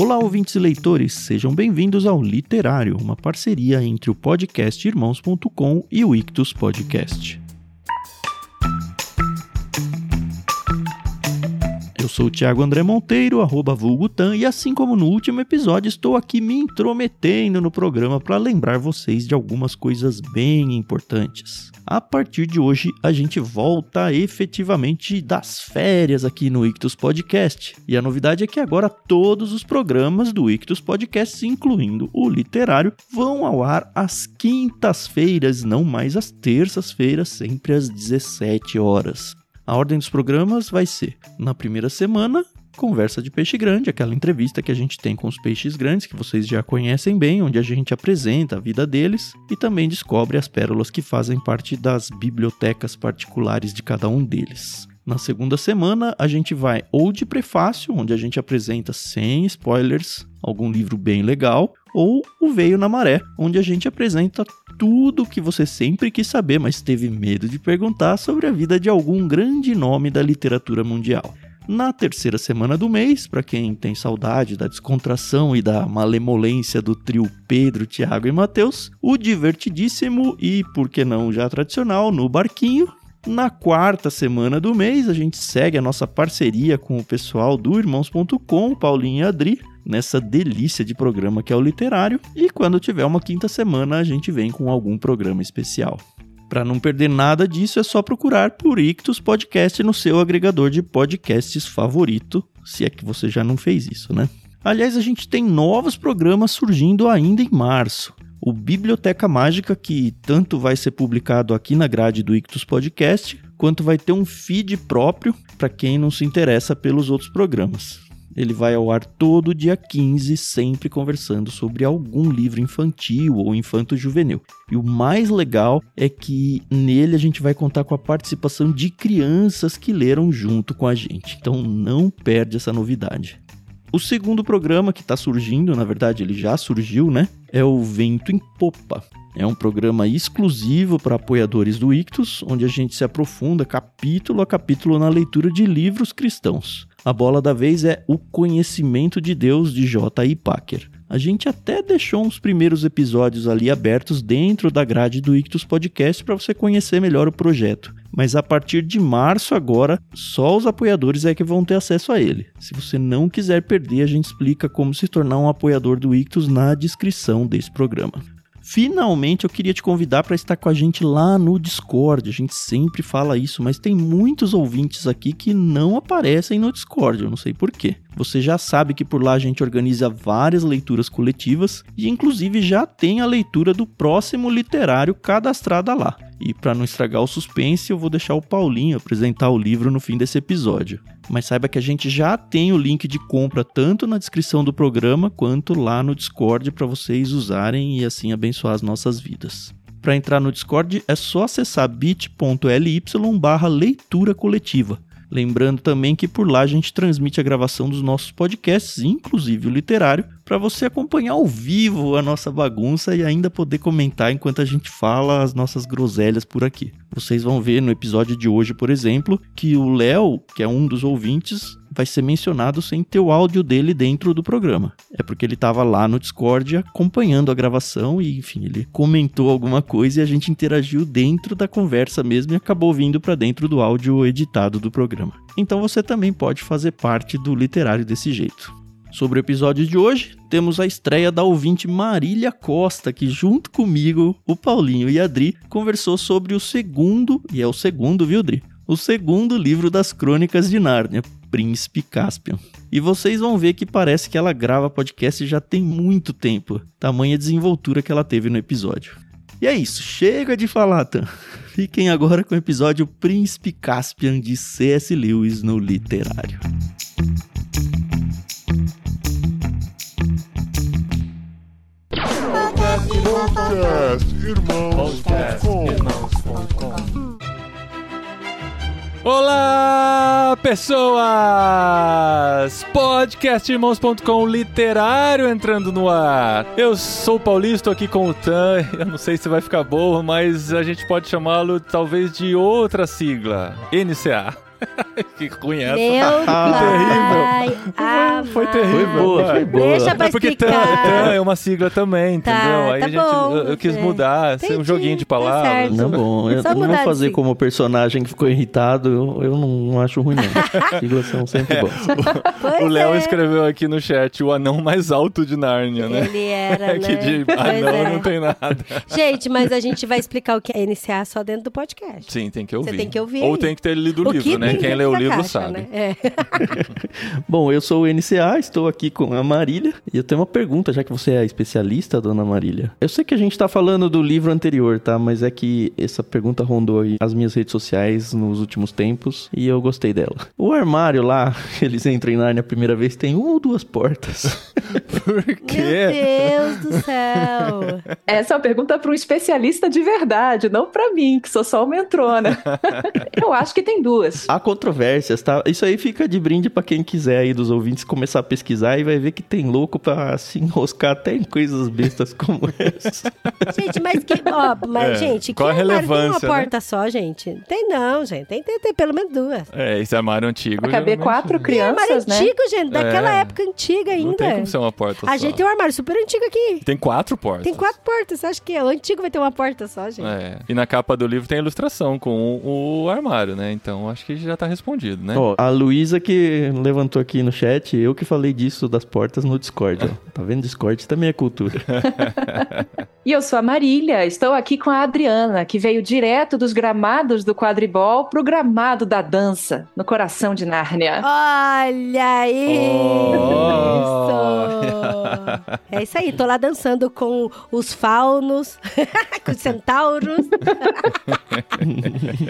Olá, ouvintes e leitores, sejam bem-vindos ao Literário, uma parceria entre o podcast Irmãos.com e o Ictus Podcast. Eu sou o Thiago André Monteiro, arroba Vulgutan, e assim como no último episódio, estou aqui me intrometendo no programa para lembrar vocês de algumas coisas bem importantes. A partir de hoje, a gente volta efetivamente das férias aqui no Ictus Podcast. E a novidade é que agora todos os programas do Ictus Podcast, incluindo o literário, vão ao ar às quintas-feiras, não mais às terças-feiras, sempre às 17 horas. A ordem dos programas vai ser: na primeira semana, Conversa de Peixe Grande, aquela entrevista que a gente tem com os peixes grandes, que vocês já conhecem bem, onde a gente apresenta a vida deles e também descobre as pérolas que fazem parte das bibliotecas particulares de cada um deles. Na segunda semana, a gente vai ou de prefácio, onde a gente apresenta sem spoilers algum livro bem legal, ou o Veio na Maré, onde a gente apresenta tudo o que você sempre quis saber, mas teve medo de perguntar sobre a vida de algum grande nome da literatura mundial. Na terceira semana do mês, para quem tem saudade da descontração e da malemolência do trio Pedro, Tiago e Mateus, o divertidíssimo e, por que não já tradicional, no barquinho. Na quarta semana do mês, a gente segue a nossa parceria com o pessoal do Irmãos.com, Paulinho e Adri, nessa delícia de programa que é o literário, e quando tiver uma quinta semana a gente vem com algum programa especial. Para não perder nada disso, é só procurar por Ictus Podcast no seu agregador de podcasts favorito, se é que você já não fez isso, né? Aliás, a gente tem novos programas surgindo ainda em março. O Biblioteca Mágica, que tanto vai ser publicado aqui na grade do Ictus Podcast, quanto vai ter um feed próprio para quem não se interessa pelos outros programas. Ele vai ao ar todo dia 15, sempre conversando sobre algum livro infantil ou infanto-juvenil. E o mais legal é que nele a gente vai contar com a participação de crianças que leram junto com a gente. Então não perde essa novidade. O segundo programa que está surgindo, na verdade ele já surgiu, né? É o Vento em Popa. É um programa exclusivo para apoiadores do Ictus, onde a gente se aprofunda capítulo a capítulo na leitura de livros cristãos. A bola da vez é O Conhecimento de Deus de J.I. Packer. A gente até deixou uns primeiros episódios ali abertos dentro da grade do Ictus Podcast para você conhecer melhor o projeto. Mas a partir de março agora, só os apoiadores é que vão ter acesso a ele. Se você não quiser perder, a gente explica como se tornar um apoiador do Ictus na descrição desse programa. Finalmente eu queria te convidar para estar com a gente lá no Discord. A gente sempre fala isso, mas tem muitos ouvintes aqui que não aparecem no Discord, eu não sei porquê. Você já sabe que por lá a gente organiza várias leituras coletivas e inclusive já tem a leitura do próximo literário cadastrada lá. E para não estragar o suspense, eu vou deixar o Paulinho apresentar o livro no fim desse episódio. Mas saiba que a gente já tem o link de compra tanto na descrição do programa quanto lá no Discord para vocês usarem e assim abençoar as nossas vidas. Para entrar no Discord é só acessar bit.ly barra leitura coletiva. Lembrando também que por lá a gente transmite a gravação dos nossos podcasts, inclusive o literário, para você acompanhar ao vivo a nossa bagunça e ainda poder comentar enquanto a gente fala as nossas groselhas por aqui. Vocês vão ver no episódio de hoje, por exemplo, que o Léo, que é um dos ouvintes, vai ser mencionado sem ter o áudio dele dentro do programa. É porque ele estava lá no Discord acompanhando a gravação e, enfim, ele comentou alguma coisa e a gente interagiu dentro da conversa mesmo e acabou vindo para dentro do áudio editado do programa. Então você também pode fazer parte do literário desse jeito. Sobre o episódio de hoje, temos a estreia da ouvinte Marília Costa, que junto comigo, o Paulinho e a Adri, conversou sobre o segundo, e é o segundo, viu, Adri? O segundo livro das Crônicas de Nárnia, Príncipe Caspian. E vocês vão ver que parece que ela grava podcast já tem muito tempo, tamanha desenvoltura que ela teve no episódio. E é isso, chega de falar, Tan. Fiquem agora com o episódio Príncipe Caspian de C.S. Lewis no Literário. Podcast Irmãos.com Olá, pessoas! Podcastirmãos.com literário entrando no ar. Eu sou o Paulinho, estou aqui com o Tan. Eu não sei se vai ficar boa, mas a gente pode chamá-lo talvez de outra sigla: NCA. que ruim essa. Meu pai Foi amado. terrível. Foi boa, foi boa. Deixa pra É porque TAN, é uma sigla também, Tá, entendeu? Aí tá a gente, bom, eu, eu quis mudar, ser um joguinho de tá palavras. certo. Não, bom, eu Só não vou fazer sigla. como o personagem que ficou irritado, eu, eu não acho ruim, não. Siglas são sempre É. boas. O Léo é. escreveu aqui no chat o anão mais alto de Nárnia, né? Ele era, É que né? de Pois anão é. não tem nada. Gente, mas a gente vai explicar o que é NCA só dentro do podcast. Sim, tem que ouvir. tem que ouvir Ou tem que ter lido o livro, né? Tem Quem lê o livro caixa, sabe. né? É. Bom, eu sou o NCA, estou aqui com a Marília e eu tenho uma pergunta, já que você é a especialista, dona Marília. Eu sei que a gente tá falando do livro anterior, tá? Mas é que essa pergunta rondou aí as minhas redes sociais nos últimos tempos e eu gostei dela. O armário lá, eles entram em Narnia a primeira vez, tem uma ou duas portas. Por Meu quê? Deus do céu. Essa é uma pergunta para um especialista de verdade, não para mim, que sou só uma entrona. Eu acho que tem duas. Há controvérsias, tá? Isso aí fica de brinde pra quem quiser aí dos ouvintes começar a pesquisar e vai ver que tem louco pra se enroscar até em coisas bestas como essa. Gente, mas que. Ó, mas, É, gente, qual a que armário tem uma né? porta só, gente? Tem não, gente. Tem ter, ter pelo menos duas. É, esse armário antigo. Vai caber geralmente quatro Armário crianças, né? antigo, gente, daquela É. época antiga ainda. Não tem como ser uma porta A só. gente tem um armário super antigo aqui. Tem quatro portas. Tem quatro portas. Você acha que o antigo vai ter uma porta só, gente? É. E na capa do livro tem a ilustração com o, o armário, né? Então acho que já tá respondido, né? Ó, a Luísa que levantou aqui no chat, eu que falei disso das portas no Discord, ó. Tá vendo? Discord também é cultura. E eu sou a Marília, estou aqui com a Adriana, que veio direto dos gramados do quadribol pro gramado da dança, no coração de Nárnia. Olha isso! É isso aí, tô lá dançando com os faunos, com os centauros.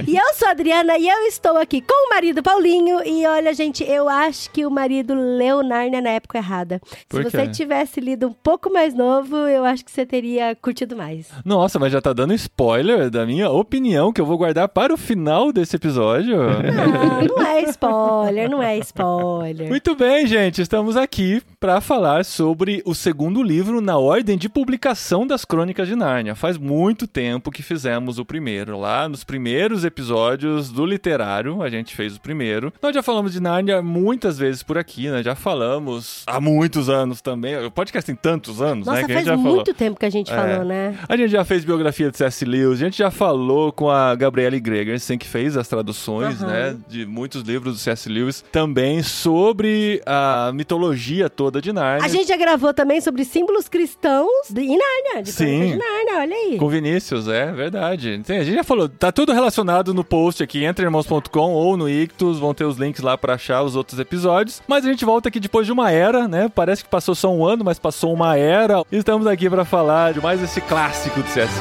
e eu sou a Adriana e eu estou aqui com o marido Paulinho. E olha, gente, eu acho que o marido leu Nárnia na época errada. Por Se você quê? tivesse lido um pouco mais novo, eu acho que você teria curtido mais. Nossa, mas já tá dando spoiler da minha opinião que eu vou guardar para o final desse episódio. Não, não é spoiler, não é spoiler. Muito bem, gente, estamos aqui para falar sobre o segundo livro na ordem de publicação das Crônicas de Nárnia. Faz muito tempo que fizemos o primeiro, lá nos primeiros episódios do literário, a gente fez o primeiro. Nós já falamos de Nárnia muitas vezes por aqui, né? Já falamos há muitos anos também. O podcast tem tantos anos, Nossa, né? Que faz gente já falou. muito tempo que a gente É. falou, né? A gente já fez biografia de C.S. Lewis, a gente já falou com a Gabriele Gregersen, que fez as traduções, Aham. né, de muitos livros do C.S. Lewis, também sobre a mitologia toda de Nárnia. A gente já gravou também sobre símbolos cristãos de em Nárnia, de Sim. De Nárnia, olha aí. Com Vinícius, é verdade. A gente já falou, tá tudo relacionado no post aqui, entreirmãos.com ou no Ictus, vão ter os links lá pra achar os outros episódios. Mas a gente volta aqui depois de uma era, né? Parece que passou só um ano, mas passou uma era. Estamos aqui pra falar de mais esse clássico de C.S.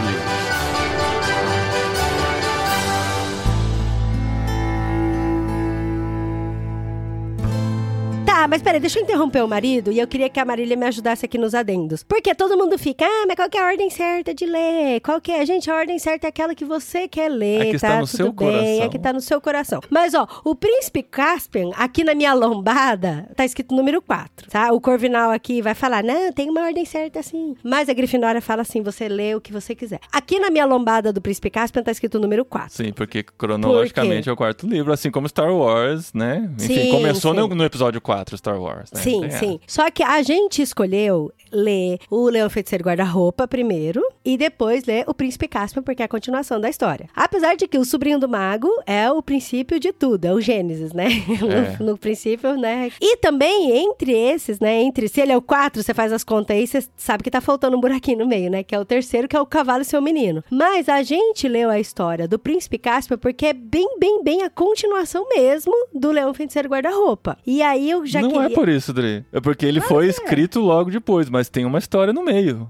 Tá, mas peraí, deixa eu interromper o marido e eu queria que a Marília me ajudasse aqui nos adendos. Porque todo mundo fica, ah, mas qual que é a ordem certa de ler? Qual que é? Gente, a ordem certa é aquela que você quer ler, A que tá? está no Tudo seu bem, coração. a que tá no seu coração. Mas, ó, o Príncipe Caspian, aqui na minha lombada, tá escrito número 4, tá? O Corvinal aqui vai falar, não, tem uma ordem certa assim. Mas a Grifinória fala assim, você lê o que você quiser. Aqui na minha lombada do Príncipe Caspian tá escrito número 4. Sim, porque cronologicamente é o quarto livro, assim como Star Wars, né? Enfim, Sim, começou sim. No, no episódio 4, Star Wars, né? Sim, essa. sim. Só que a gente escolheu ler o Leão Feiticeiro Guarda-Roupa primeiro e depois ler o Príncipe Caspian, porque é a continuação da história. Apesar de que o Sobrinho do Mago é o princípio de tudo, é o Gênesis, né? É. No, no princípio, né? E também, entre esses, né? Entre, se ele é o 4, você faz as contas aí, você sabe que tá faltando um buraquinho no meio, né? Que é o terceiro, que é o Cavalo e Seu Menino. Mas a gente leu a história do Príncipe Caspian porque é bem, bem, bem a continuação mesmo do Leão Feiticeiro Guarda-Roupa. E aí eu já não queria... é por isso, Dri. É porque ele foi escrito logo depois, mas tem uma história no meio.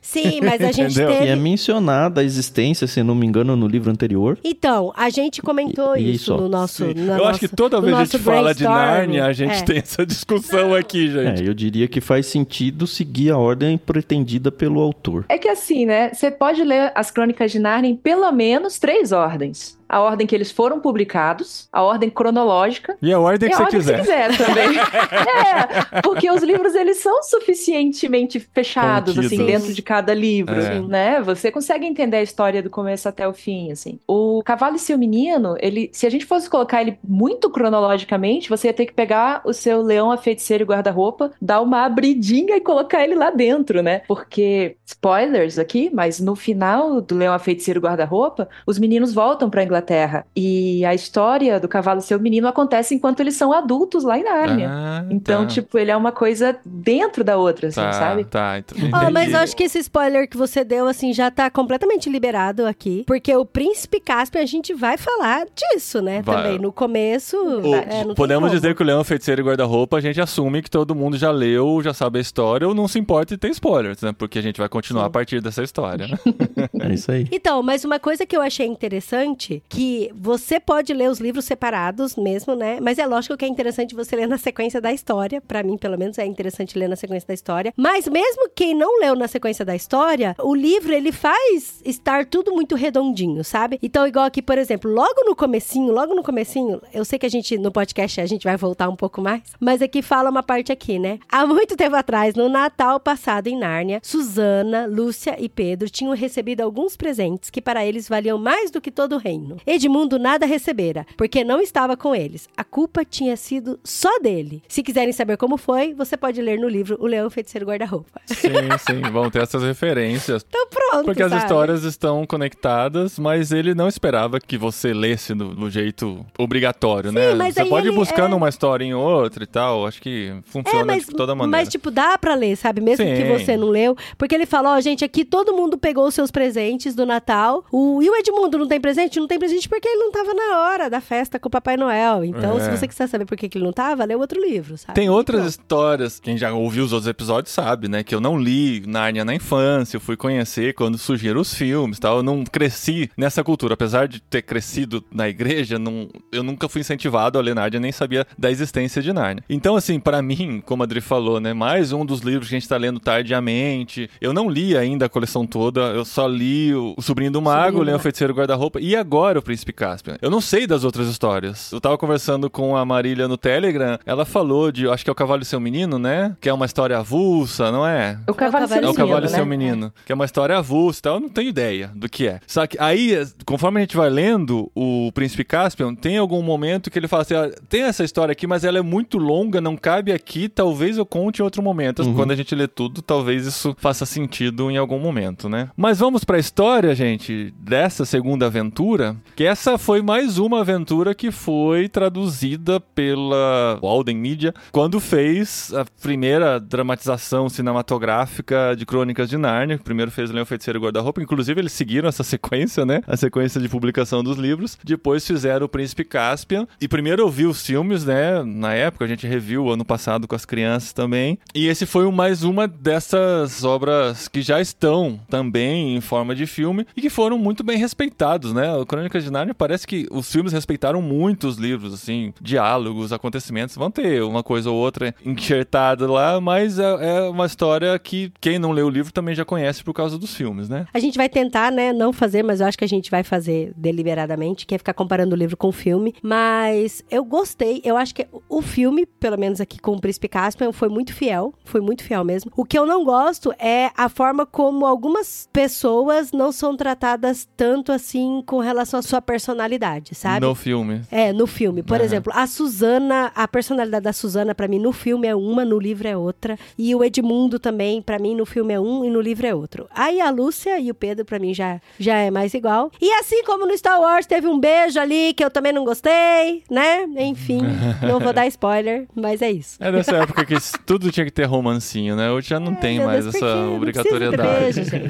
Sim, mas a gente Entendeu? E é teve. mencionada a existência, se não me engano, no livro anterior. Então, a gente comentou E- e isso só. no nosso. No Eu nosso- acho que toda vez que a gente fala de. Nárnia, a gente É. tem essa discussão aqui, gente. É, eu diria que faz sentido seguir a ordem pretendida pelo autor. É que assim, né? Você pode ler as Crônicas de Nárnia em pelo menos três ordens. A ordem que eles foram publicados, a ordem cronológica E a ordem e que a você ordem quiser. que você quiser também. é, porque os livros eles são suficientemente fechados, Contidos. assim, dentro de cada livro, É. né? Você consegue entender a história do começo até o fim, assim. O Cavalo e Seu Menino, ele, se a gente fosse colocar ele muito cronologicamente, você ia ter que pegar o seu Leão, a Feiticeira e o Guarda-Roupa, dar uma abridinha e colocar ele lá dentro, né? Porque, spoilers aqui, mas no final do Leão, a Feiticeira e Guarda-Roupa, os meninos voltam pra Inglaterra. E a história do Cavalo e Seu Menino acontece enquanto eles são adultos lá em Nárnia. Ah, Então, tá. tipo, ele é uma coisa dentro da outra, assim, tá, sabe? Tá, então, Ó, mas eu acho que esse spoiler que você deu, assim, já tá completamente liberado aqui. Porque o Príncipe Caspian, a gente vai falar disso, né? Vai. Também. No começo. O- é, podemos dizer que o Leão Feiticeiro e Guarda-Roupa a gente assume que todo mundo já leu, já sabe a história ou não se importa de ter spoilers, né? Porque a gente vai continuar a partir dessa história. né? É isso aí. Então, mas uma coisa que eu achei interessante, que você pode ler os livros separados mesmo, né? Mas é lógico que é interessante você ler na sequência da história. Pra mim, pelo menos, é interessante ler na sequência da história. Mas mesmo quem não leu na sequência da história, o livro, ele faz estar tudo muito redondinho, sabe? Então, igual aqui, por exemplo, logo no comecinho, logo no comecinho, eu sei que a gente, no podcast, a gente vai voltar um pouco mais, mas aqui fala uma parte aqui, né? Há muito tempo atrás, no Natal passado em Nárnia, Susana, Lúcia e Pedro tinham recebido alguns presentes que para eles valiam mais do que todo o reino. Edmundo nada recebera, porque não estava com eles. A culpa tinha sido só dele. Se quiserem saber como foi, você pode ler no livro O Leão Feiticeiro Guarda-Roupa. sim, sim, vão ter essas referências. Então pronto, Porque as sabe? histórias estão conectadas, mas ele não esperava que você lesse do, do jeito obrigatório, né? mas Você pode ir buscando é- uma história em outra e tal. Acho que funciona É, mas, de toda maneira. mas, tipo, dá pra ler, sabe? Mesmo Sim. que você não leu. Porque ele fala, ó, gente, aqui todo mundo pegou os seus presentes do Natal. O, e o Edmundo não tem presente? Não tem presente porque ele não tava na hora da festa com o Papai Noel. Então, É. se você quiser saber por que, que ele não tava, lê outro livro, sabe? Tem outras histórias, quem já ouviu os outros episódios sabe, né? Que eu não li Nárnia na infância, eu fui conhecer quando surgiram os filmes e tal. Eu não cresci nessa cultura. Apesar de ter crescido na igreja, não, eu nunca fui incentivado a ler Nárnia, nem sabia da existência de Nárnia. Então, assim, pra mim, como a Adri falou, né? Mais um dos livros que a gente tá lendo tardiamente. Eu não li ainda a coleção toda, eu só li o, o Sobrinho do Mago, o Leão. Feiticeiro Guarda-Roupa e agora o Príncipe Caspian. Eu não sei das outras histórias. Eu tava conversando com a Marília no Telegram, ela falou de, acho que é o Cavalo e Seu Menino, né? Que é uma história avulsa, não é? O Cavalo e Cavalo Seu É o Menino, Cavalo e né? Seu Menino, que é uma história avulsa e tal, eu não tenho ideia do que é. Só que aí, conforme a gente vai lendo o Príncipe Caspian, tem algum momento que ele fala assim, "Ah, tem essa história aqui, mas ela é muito longa, não cabe aqui, talvez eu conte em outro momento. Quando a gente lê tudo, talvez isso faça sentido em algum momento, né? Mas vamos pra história, gente, dessa segunda aventura, que essa foi mais uma aventura que foi traduzida pela Walden Media quando fez a primeira dramatização cinematográfica de Crônicas de Nárnia. Primeiro fez o Leão Feiticeiro e Guarda-Roupa. Inclusive, eles seguiram essa sequência, né? A sequência de publicação dos livros. Depois fizeram o Príncipe Caspian. E primeiro eu vi os filmes, né? Na época, a gente reviu ano passado com as crianças também. E esse foi mais uma dessas obras que já estão também em forma de filme e que foram muito bem respeitados, né? O Crônicas de Nárnia parece que os filmes respeitaram muito os livros, assim, diálogos, acontecimentos. Vão ter uma coisa ou outra enxertada lá, mas é, é uma história que quem não leu o livro também já conhece por causa dos filmes, né? A gente vai tentar, né, não fazer, mas eu acho que a gente vai fazer deliberadamente, que é ficar comparando o livro com o filme. Mas eu gostei, eu acho que o filme, pelo menos aqui com o Príncipe Caspian, foi muito fiel, foi muito fiel mesmo. O que eu não gosto é a forma como algumas pessoas não são tratadas tanto assim com relação à sua personalidade, sabe? No filme. É, no filme. Por Aham. exemplo, a Suzana, a personalidade da Suzana, pra mim, no filme é uma, no livro é outra. E o Edmundo também, pra mim, no filme é um e no livro é outro. Aí a Lúcia e o Pedro, pra mim, já, já é mais igual. E assim como no Star Wars teve um beijo ali que eu também não gostei, né? Enfim, não vou dar spoiler, mas é isso. É dessa época que tudo tinha que ter romancinho, né? Hoje já não tem Meu mais Deus, essa obrigatoriedade. beijo, gente.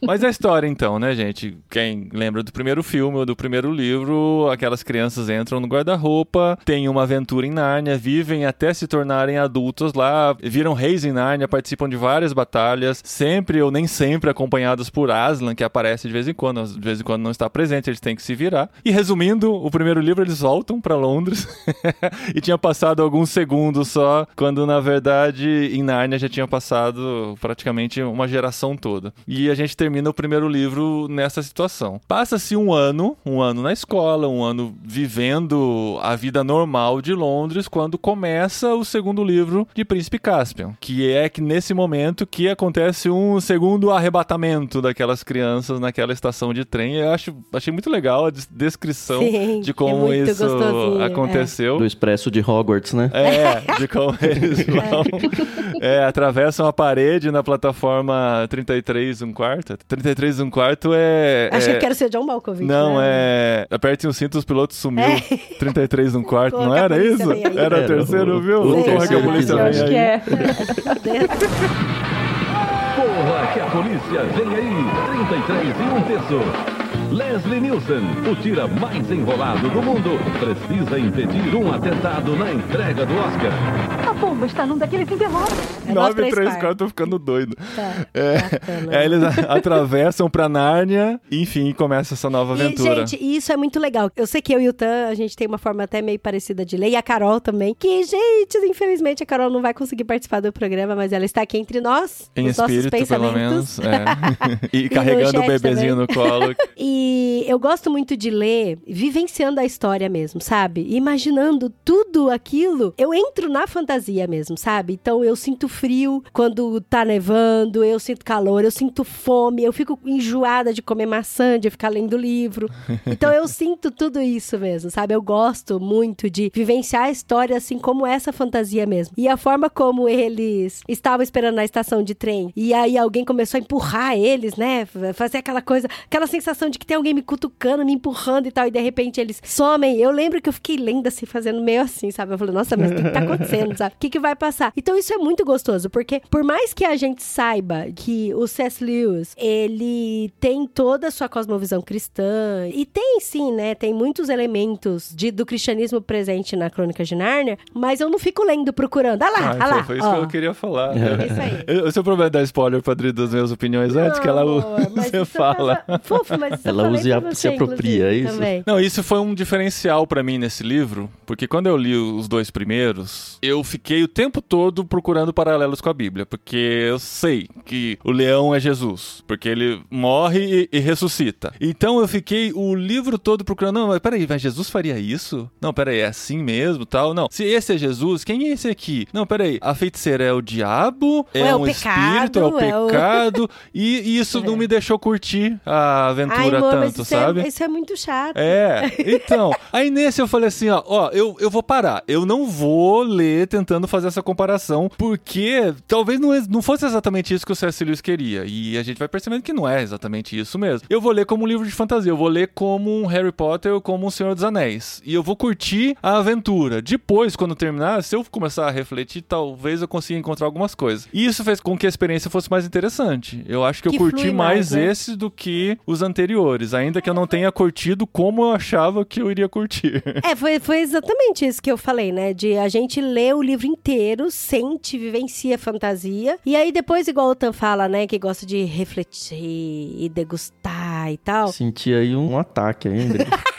Mas a história, então, né, gente? Quem lembra do primeiro filme ou do primeiro livro, aquelas crianças entram no guarda-roupa, têm uma aventura em Nárnia, vivem até se tornarem adultos lá, viram reis em Nárnia, participam de várias batalhas, sempre ou nem sempre acompanhados por Aslan, que aparece de vez em quando, de vez em quando não está presente, eles têm que se virar. E resumindo, o primeiro livro eles voltam para Londres e tinha passado alguns segundos só, quando na verdade em Nárnia já tinha passado praticamente uma geração toda. E a gente termina o primeiro livro nessa situação. Passa-se um ano, um ano na escola, um ano vivendo a vida normal de Londres, quando começa o segundo livro de Príncipe Caspian, que é que nesse momento que acontece um segundo arrebatamento daquelas crianças naquela estação de trem. Eu acho, achei muito legal a des- descrição Sim, de é como muito isso gostosinho, é. aconteceu. Do Expresso de Hogwarts, né? É, de como eles vão. É, atravessam a parede na plataforma 33 um quarto. 33 um quarto é. Achei é- que era o seu John Malkovich. Não, né? é. Aperte o cinto, os pilotos sumiu. É. 33 um quarto, Coloca não era isso? aí. Era o Era terceiro, o- viu? o Porra, que a terceiro polícia Eu vem acho que aí. é. Corra que a polícia vem aí. 33 e um terço. Leslie Nielsen, o tira mais enrolado do mundo, precisa impedir um atentado na entrega do Oscar. A bomba está num daqueles envelopes. É nós 9 três 3 par. 4, tô ficando doido. Tá, É. bacana. Aí eles a- atravessam pra Nárnia, e, enfim, começa essa nova E, aventura. gente, isso é muito legal. Eu sei que eu e o Tan, a gente tem uma forma até meio parecida de ler, e a Carol também. Que, gente, infelizmente a Carol não vai conseguir participar do programa, mas ela está aqui entre nós. em espírito, pelo pensamentos. menos. é. e no carregando o bebezinho no colo. E eu gosto muito de ler vivenciando a história mesmo, sabe? Imaginando tudo aquilo. Eu entro na fantasia mesmo, sabe? Então eu sinto frio quando tá nevando, eu sinto calor, eu sinto fome, eu fico enjoada de comer maçã, de ficar lendo livro. Então eu sinto tudo isso mesmo, sabe? Eu gosto muito de vivenciar a história assim como essa fantasia mesmo. E a forma como eles estavam esperando na estação de trem e aí alguém começou a empurrar eles, né? Fazer aquela coisa, aquela sensação de que tem alguém me cutucando, me empurrando e tal, e de repente eles somem. Eu lembro que eu fiquei lendo assim, fazendo meio assim, sabe? Eu falei, nossa, mas o que, que tá acontecendo, sabe? O que, que vai passar? Então isso é muito gostoso, porque por mais que a gente saiba que o C.S. Lewis, ele tem toda a sua cosmovisão cristã, e tem sim, né? Tem muitos elementos de, do cristianismo presente na Crônica de Nárnia, mas eu não fico lendo, procurando. Ah lá, Ah, ah lá. foi, foi isso ó. que eu queria falar. É isso aí. O seu problema é dar spoiler, Padre, das minhas opiniões antes que ela Não, você eu fala. Fofo, mas isso Ela usa e pra se apropria, é isso? Também. Não, isso foi um diferencial pra mim nesse livro, porque quando eu li os dois primeiros, eu fiquei o tempo todo procurando paralelos com a Bíblia, porque eu sei que o leão é Jesus, porque ele morre e, e ressuscita. Então eu fiquei o livro todo procurando, não, mas peraí, mas Jesus faria isso? Não, peraí, é assim mesmo, tal? Não, se esse é Jesus, quem é esse aqui? Não, peraí, a feiticeira é o diabo, é, é o um espírito, é o pecado, é o- pecado, e, e isso não me deixou curtir a aventura Ai, tanto, isso é- sabe? isso é muito chato. É, então. aí nesse eu falei assim, ó, ó, eu, eu vou parar. Eu não vou ler tentando fazer essa comparação, porque talvez não, não fosse exatamente isso que o C.S. Lewis queria. E a gente vai percebendo que não é exatamente isso mesmo. Eu vou ler como um livro de fantasia, eu vou ler como um Harry Potter ou como um Senhor dos Anéis. E eu vou curtir a aventura. Depois, quando terminar, se eu começar a refletir, talvez eu consiga encontrar algumas coisas. E isso fez com que a experiência fosse mais interessante. Eu acho que eu Que curti flui mais mais, né? esse do que os anteriores, ainda que eu não tenha curtido como eu achava que eu iria curtir. É, foi, foi exatamente isso que eu falei, né? De a gente lê o livro inteiro, sente, vivencia a fantasia. E aí depois, igual o Tan fala, né? Que gosta de refletir e degustar e tal. Senti aí um ataque André.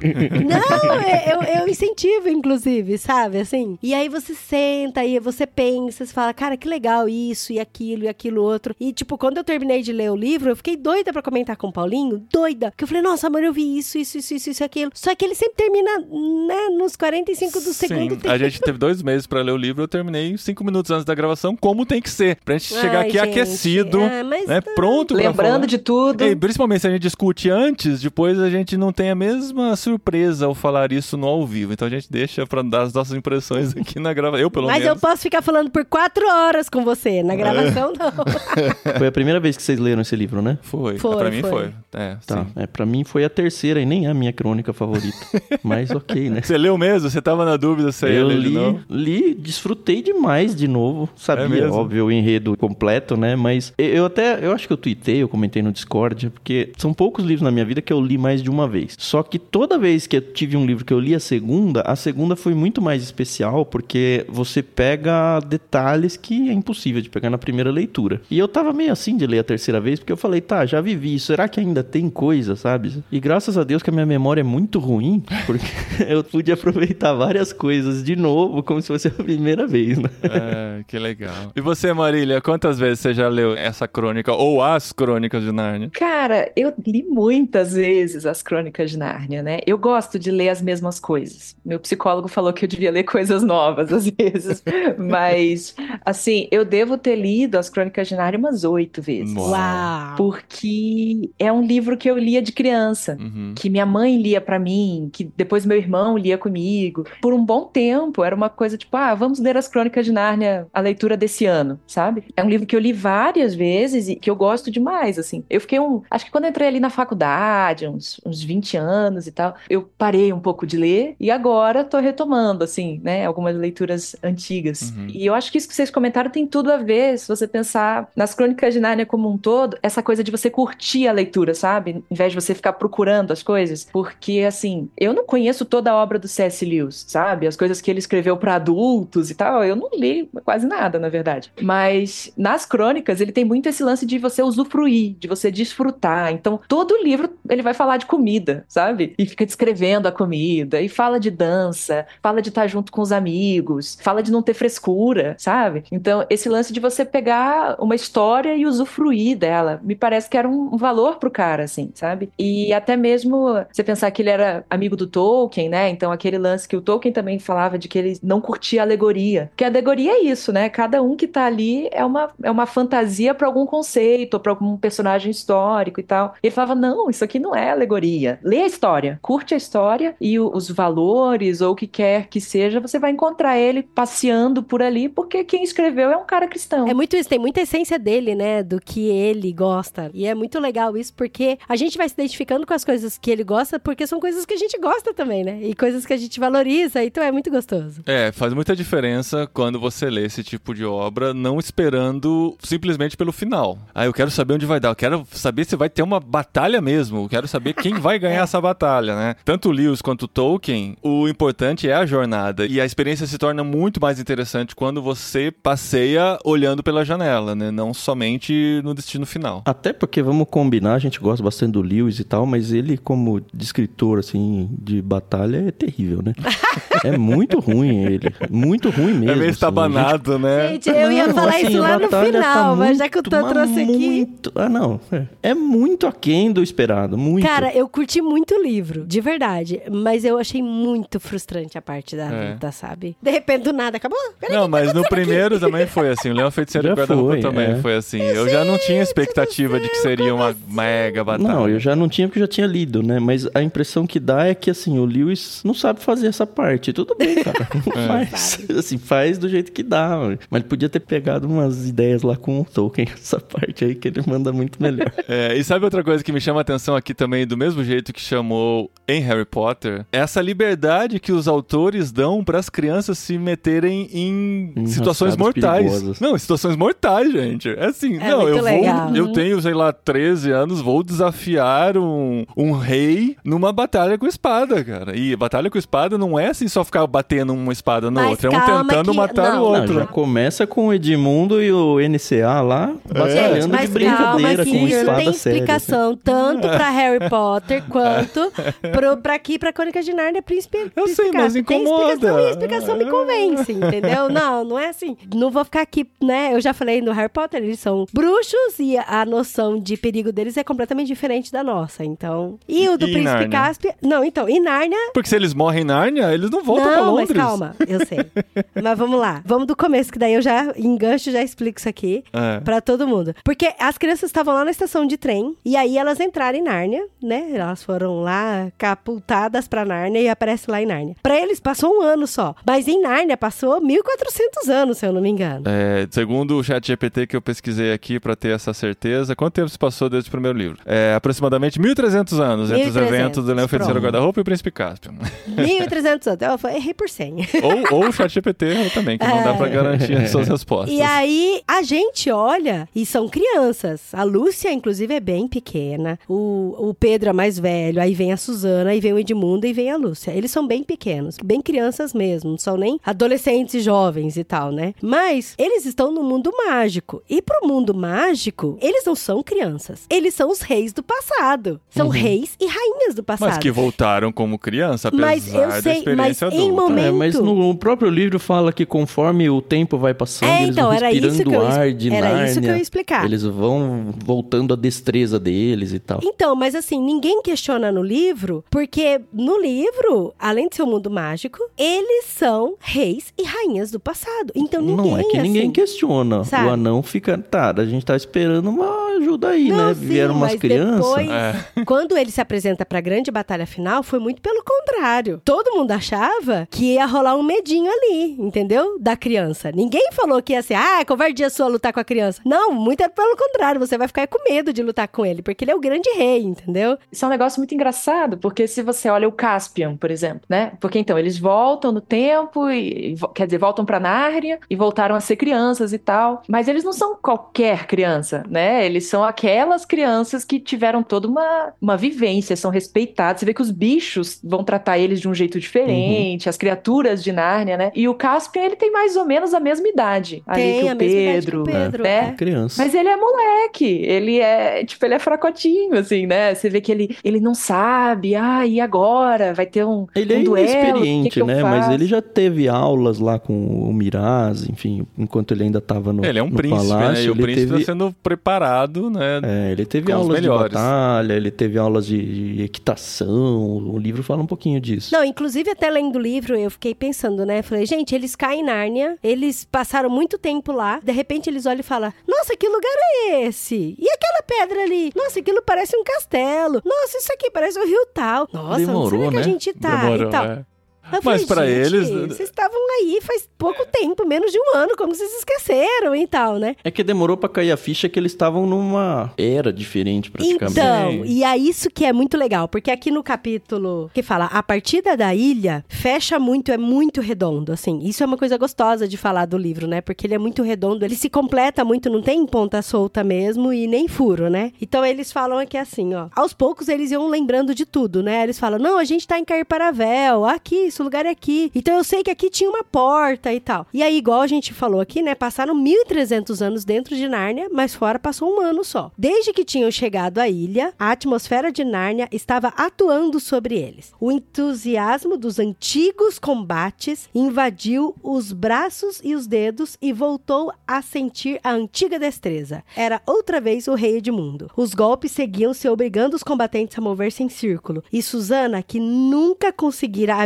Não, é- eu, eu incentivo, inclusive, sabe? Assim. E aí você senta e você pensa, você fala, cara, que legal isso e aquilo e aquilo outro. E, tipo, quando eu terminei de ler o livro, eu fiquei doida pra comentar com o Paulinho, doida. Que eu falei, nossa, amor, eu vi isso, isso, isso, isso, isso, aquilo. Só que ele sempre termina, né, nos 45 do segundo Sim, tempo. a gente teve dois meses pra ler o livro, eu terminei cinco minutos antes da gravação, como tem que ser. Pra gente chegar Ai, aqui gente, aquecido, ah, mas né, não. pronto pra Lembrando falar. de tudo. E principalmente se a gente discute antes, depois a gente não tem a mesma surpresa ao falar isso no ao vivo. Então a gente deixa pra dar as nossas impressões aqui na gravação. Eu, pelo Mas eu menos. posso ficar falando por quatro horas com você. Na gravação, não. Foi a primeira vez que vocês leram esse livro, né? Foi. Foi, pra mim foi. foi. É, Tá. sim. É, pra mim foi a terceira e nem a minha crônica favorita. Mas ok, né? Você leu mesmo? Você tava na dúvida se ia Eu ler de li, novo? li, desfrutei demais de novo. É Sabia, mesmo? óbvio, o enredo completo, né? Mas eu até, eu acho que eu tuitei, eu comentei no Discord, porque são poucos livros na minha vida que eu li mais de uma vez. Só que toda vez que eu tive um livro que eu li a segunda, a segunda foi muito mais especial, porque você pega detalhes que é impossível de pegar na primeira leitura. E eu tava meio assim de ler a terceira vez, porque eu falei, tá, já vivi será que ainda tem coisa, sabe? E graças a Deus que a minha memória é muito ruim, porque eu pude aproveitar várias coisas de novo, como se fosse a primeira vez, né? É, que legal. E você, Marília, quantas vezes você já leu essa crônica ou as crônicas de Nárnia? Cara, eu li muitas vezes as Crônicas de Nárnia, né? Né? Eu gosto de ler as mesmas coisas. Meu psicólogo falou que eu devia ler coisas novas às vezes, mas assim, eu devo ter lido as Crônicas de Nárnia umas oito vezes. Uau. Porque é um livro que eu lia de criança, Uhum. que minha mãe lia pra mim, que depois meu irmão lia comigo. Por um bom tempo, era uma coisa tipo, ah, vamos ler as Crônicas de Nárnia, a leitura desse ano, sabe? É um livro que eu li várias vezes e que eu gosto demais, assim. Eu fiquei um, acho que quando eu entrei ali na faculdade, uns, uns 20 anos e tal, eu parei um pouco de ler e agora tô retomando, assim, né, algumas leituras antigas. Uhum. E eu acho que isso que vocês comentaram tem tudo a ver, se você pensar nas Crônicas de Nárnia como um todo, essa coisa de você curtir a leitura, sabe? Em vez de você ficar procurando as coisas. Porque, assim, eu não conheço toda a obra do C.S. Lewis, sabe? As coisas que ele escreveu para adultos e tal, eu não li quase nada, na verdade. Mas nas crônicas, ele tem muito esse lance de você usufruir, de você desfrutar. Então, todo livro ele vai falar de comida, sabe? E fica descrevendo a comida, e fala de dança, fala de estar junto com os amigos, fala de não ter frescura, sabe? Então, esse lance de você pegar uma história e usufruir dela, me parece que era um valor pro cara, assim, sabe? E até mesmo você pensar que ele era amigo do Tolkien, né? Então, aquele lance que o Tolkien também falava de que ele não curtia alegoria. Porque alegoria é isso, né? Cada um que tá ali é uma, é uma fantasia para algum conceito, pra algum personagem histórico e tal. E ele falava: não, isso aqui não é alegoria. Lê a história, curte a história e o- os valores, ou o que quer que seja, você vai encontrar ele passeando por ali, porque quem escreveu é um cara cristão. É muito isso, tem muita essência dele, né? Do que ele gosta. E é muito legal isso, porque a gente vai se identificando com as coisas que ele gosta, porque são coisas que a gente gosta também, né? E coisas que a gente valoriza, então é muito gostoso. É, faz muita diferença quando você lê esse tipo de obra, não esperando simplesmente pelo final. Ah, eu quero saber onde vai dar, eu quero saber se vai ter uma batalha mesmo, eu quero saber quem vai ganhar essa batalha, né? Tanto o Lewis quanto o Tolkien, o importante é a jornada. E a experiência se torna muito mais interessante quando você passeia olhando pela janela, né? Não somente no destino final. Até porque, vamos combinar, a gente gosta bastante do Lewis e tal, mas ele, como descritor, assim, de batalha, é terrível, né? é muito ruim ele. Muito ruim mesmo. é meio assim. estabanado, né? Gente, eu ia Não, falar assim, isso lá no tá final, mas já muito, que o Tan mas trouxe aqui. muito- Ah, não. É, é muito aquém do esperado. Muito. Cara, eu curti muito o livro, de verdade. Mas eu achei muito frustrante a parte da É. luta, sabe? De repente, do nada, acabou. Peraí, Não, mas no primeiro também foi assim. O Leão Feiticeiro Já e Guarda-Roupa foi, também é. foi assim. Eu já não tinha expectativa de que seria uma mega batalha. Não, eu já não tinha porque eu já tinha lido, né? Mas a impressão que dá é que, assim, o Lewis não sabe fazer essa parte. Tudo bem, cara. Faz. Assim, faz do jeito que dá. mano. Mas ele podia ter pegado umas ideias lá com o Tolkien, essa parte aí que ele manda muito melhor. É, e sabe outra coisa que me chama a atenção aqui também, do mesmo jeito que chamou em Harry Potter? É essa liberdade que os autores dão para as crianças se meterem em, Em situações mortais. perigosas. Não, em situações mortais, gente. É assim, É não, eu legal. vou. Eu tenho, sei lá, 13 anos, vou desafiar um, um rei numa batalha com espada, cara. E batalha com espada não é assim só ficar batendo uma espada na Mas outra, é um tentando que- matar não. o Não, outro. já começa com o Edmundo e o NCA lá, batalhando de Mas calma brincadeira com isso espada tem séria. assim. explicação tanto pra Harry Potter quanto pro, pra aqui, pra Crônica de Nárnia, Príncipe Eu sei, mas Caspian. Tem incomoda. explicação e a explicação me convence, entendeu? Não, não é assim. Não vou ficar aqui, né? Eu já falei no Harry Potter, eles são bruxos e a noção de perigo deles é completamente diferente da nossa, então... E o do E Príncipe Nárnia? Caspian... Não, então, em Nárnia Porque se eles morrem em Nárnia, eles não voltam pra não, Londres. mas calma, eu sei. mas vamos lá. Vamos do começo, que daí eu já engancho, já explico isso aqui É. pra todo mundo. Porque as crianças estavam lá na estação de trem, e aí elas entraram em Nárnia, né? Elas foram lá capultadas pra Nárnia e aparece lá em Nárnia. Pra eles passou um ano só, mas em Nárnia passou 1400 anos, se eu não me engano. É, segundo o chat GPT que eu pesquisei aqui pra ter essa certeza, quanto tempo se passou desde o primeiro livro? É, aproximadamente 1.300 anos entre os 1.300, eventos do Leão Feiticeiro. Guarda-Roupa e o Príncipe Caspian. 1300 anos. Eu falei, errei por 100. ou, ou o chat GPT também, que não dá pra garantir as suas respostas. É. E aí, a gente olha e são crianças. A Lúcia, inclusive, é bem pequena. O, o Pedro é mais velho. Aí vem a Suzana, aí vem o Edmundo e vem a Lúcia. Eles são bem pequenos, bem crianças mesmo. Não são nem adolescentes e jovens e tal, né? Mas eles estão no mundo mágico. E pro mundo mágico, eles não são crianças. Eles são os reis do passado. São reis e rainhas do passado. Uhum. Mas que voltaram como criança, apesar Mas eu da sei, experiência mas em adulta. momento- É, mas no próprio livro fala que conforme o tempo vai passando, É, eles então, vão era respirando isso que eu, ar de era Nárnia. isso que eu ia explicar. Eles vão voltando à destreza deles e tal. Então, mas assim, ninguém questiona no livro livro. Porque no livro, além de ser um mundo mágico, eles são reis e rainhas do passado. Então ninguém, não é que ninguém assim, questiona. sabe? O anão fica, tá, a gente tá esperando uma ajuda aí, Não, né? sim, Vieram umas mas crianças. depois, É. quando ele se apresenta pra grande batalha final, foi muito pelo contrário. Todo mundo achava que ia rolar um medinho ali, entendeu? Da criança. Ninguém falou que ia ser, ah, covardia sua lutar com a criança. Não, muito é pelo contrário. Você vai ficar com medo de lutar com ele, porque ele é o grande rei, entendeu? Isso é um negócio muito engraçado, porque se você olha o Caspian, por exemplo, né? Porque então eles voltam no tempo e, quer dizer, voltam pra Nárnia e voltaram a ser crianças e tal, mas eles não são qualquer criança, né? Eles são aquelas crianças que tiveram toda uma, uma vivência, são respeitados. Você vê que os bichos vão tratar eles de um jeito diferente, as criaturas de Nárnia, né? E o Caspian, ele tem mais ou menos a mesma idade ali Tem que a o idade que Pedro, o Pedro, né? é. Criança. Mas ele é moleque, ele é, tipo, ele é fracotinho, assim, né? Você vê que ele, ele não sabe, ah, e agora? Vai ter um, Ele é um duelo, o que que né? Mas faço? ele já teve aulas lá com o Miraz, enfim, enquanto ele ainda tava no, Ele é um no príncipe, palácio. né? E o ele príncipe teve, está sendo preparado, né? é, ele teve aulas de batalha, ele teve aulas de, de equitação. O livro fala um pouquinho disso. Não, inclusive até lendo o livro, eu fiquei pensando, né? Falei, gente, eles caem em Nárnia, eles passaram muito tempo lá, de repente eles olham e falam, nossa, que lugar é esse? E aquela pedra ali? Nossa, aquilo parece um castelo. Nossa, isso aqui parece um rio tal. Nossa, Demorou, onde será que né? a gente tá? Demorou, e tal. é. Eu Mas gente, eles- Vocês estavam aí faz pouco tempo, menos de um ano, como vocês esqueceram e tal, né? É que demorou pra cair a ficha que eles estavam numa era diferente, praticamente. Então, e é isso que é muito legal, porque aqui no capítulo que fala a partida da ilha fecha muito, é muito redondo, assim. Isso é uma coisa gostosa de falar do livro, né? Porque ele é muito redondo, ele se completa muito, não tem ponta solta mesmo e nem furo, né? Então eles falam aqui assim, ó. Aos poucos eles iam lembrando de tudo, né? Eles falam: "Não, a gente tá em Carparavel, aqui, esse lugar é aqui". Então eu sei que aqui tinha uma porta e tal. E aí igual a gente falou aqui, né? Passaram 1300 anos dentro de Nárnia, mas fora passou um ano só. Desde que tinham chegado à ilha, a atmosfera de Nárnia estava atuando sobre eles. O entusiasmo dos antigos combates invadiu os braços e os dedos e voltou a sentir a antiga destreza. Era outra vez o rei Edmundo. Os golpes seguiam-se obrigando os combatentes a mover-se em círculo. E Susana, que nunca conseguira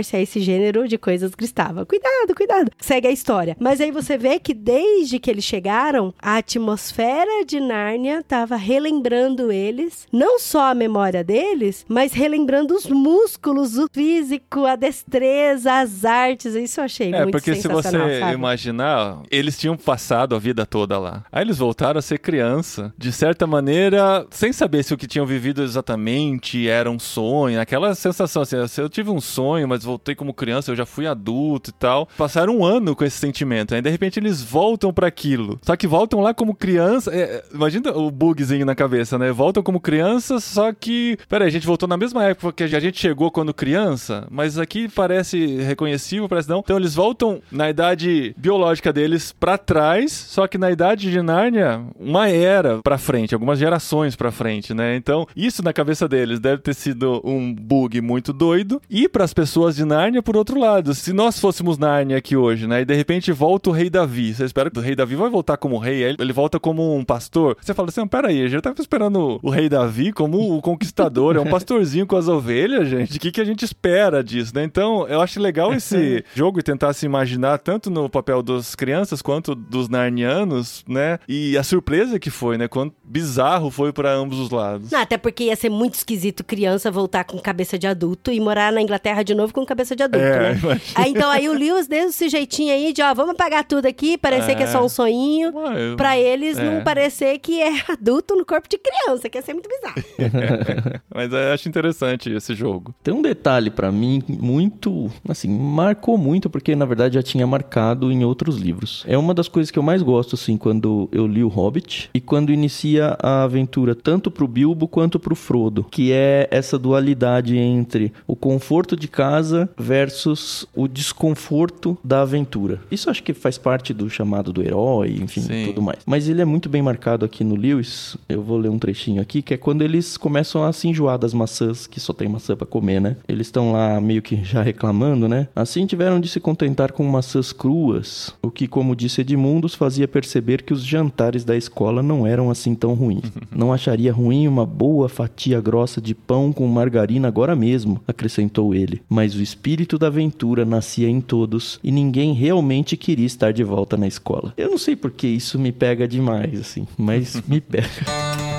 habituar-se a esse gênero de coisas, gritava: Cuidado, cuidado! Segue a história. Mas aí você vê que desde que eles chegaram, a atmosfera de Nárnia estava relembrando eles, não só a memória deles, mas relembrando os músculos, o físico, a destreza, as artes. Isso eu achei É, muito porque se você sensacional, sabe? imaginar, eles tinham passado a vida toda lá. Aí eles voltaram a ser criança, de certa maneira, sem saber se o que tinham vivido exatamente era um sonho, aquela sensação assim, se eu tive um sonho, mas voltei como criança, eu já fui adulto e tal. Passaram um ano com esse sentimento, aí de repente eles voltam pra aquilo. Só que voltam lá como criança, é, imagina o bugzinho na cabeça, né? Voltam como crianças, só que, peraí, a gente voltou na mesma época que a gente chegou quando criança, mas aqui parece reconhecível, parece não. Então eles voltam na idade biológica deles pra trás, só que na idade de Nárnia, uma era pra frente, algumas gerações pra frente, né? Então, isso na cabeça deles deve ter sido um bug muito doido. E pras pessoas de Nárnia, por outro lado, se nós fôssemos Nárnia aqui hoje, né? E de repente volta o rei Davi. Você espera que o rei Davi vai voltar como rei, ele volta como um pastor. Você fala assim: pera aí, a gente tava esperando o rei Davi como o conquistador, é um pastorzinho com as ovelhas, gente. O que, que a gente espera disso, né? Então, eu acho legal esse jogo e tentar se imaginar tanto no papel das crianças quanto dos narnianos, né? E a surpresa que foi, né? Quanto bizarro foi pra ambos os lados. Não, até porque ia ser muito esquisito criança voltar com cabeça de adulto e morar na Inglaterra de novo com cabeça de adulto, É, né? imagina. Aí, então aí o Lewis desse jeitinho aí de, ó, vamos apagar tudo aqui, parecer que é só um sonhinho. Ué, Pra eles é. não parecer que é adulto no corpo de criança, que ia ser muito bizarro. Mas eu acho interessante esse jogo. Tem um detalhe pra mim muito, assim, marcou muito porque na verdade já tinha marcado em outros livros. É uma das coisas que eu mais gosto assim quando eu li o Hobbit e quando inicia a aventura tanto pro Bilbo quanto pro Frodo, que é essa dualidade entre o conforto de casa versus o conforto da aventura. Isso acho que faz parte do chamado do herói, enfim, Sim. tudo mais. Mas ele é muito bem marcado aqui no Lewis. Eu vou ler um trechinho aqui, que é quando eles começam a se enjoar das maçãs, que só tem maçã pra comer, né? Eles estão lá meio que já reclamando, né? Assim tiveram de se contentar com maçãs cruas, o que, como disse Edmundos, fazia perceber que os jantares da escola não eram assim tão ruins. Não acharia ruim uma boa fatia grossa de pão com margarina agora mesmo, acrescentou ele. Mas o espírito da aventura nascia em todos e ninguém realmente queria estar de volta na escola. Eu não sei porque isso me pega demais, assim, mas me pega.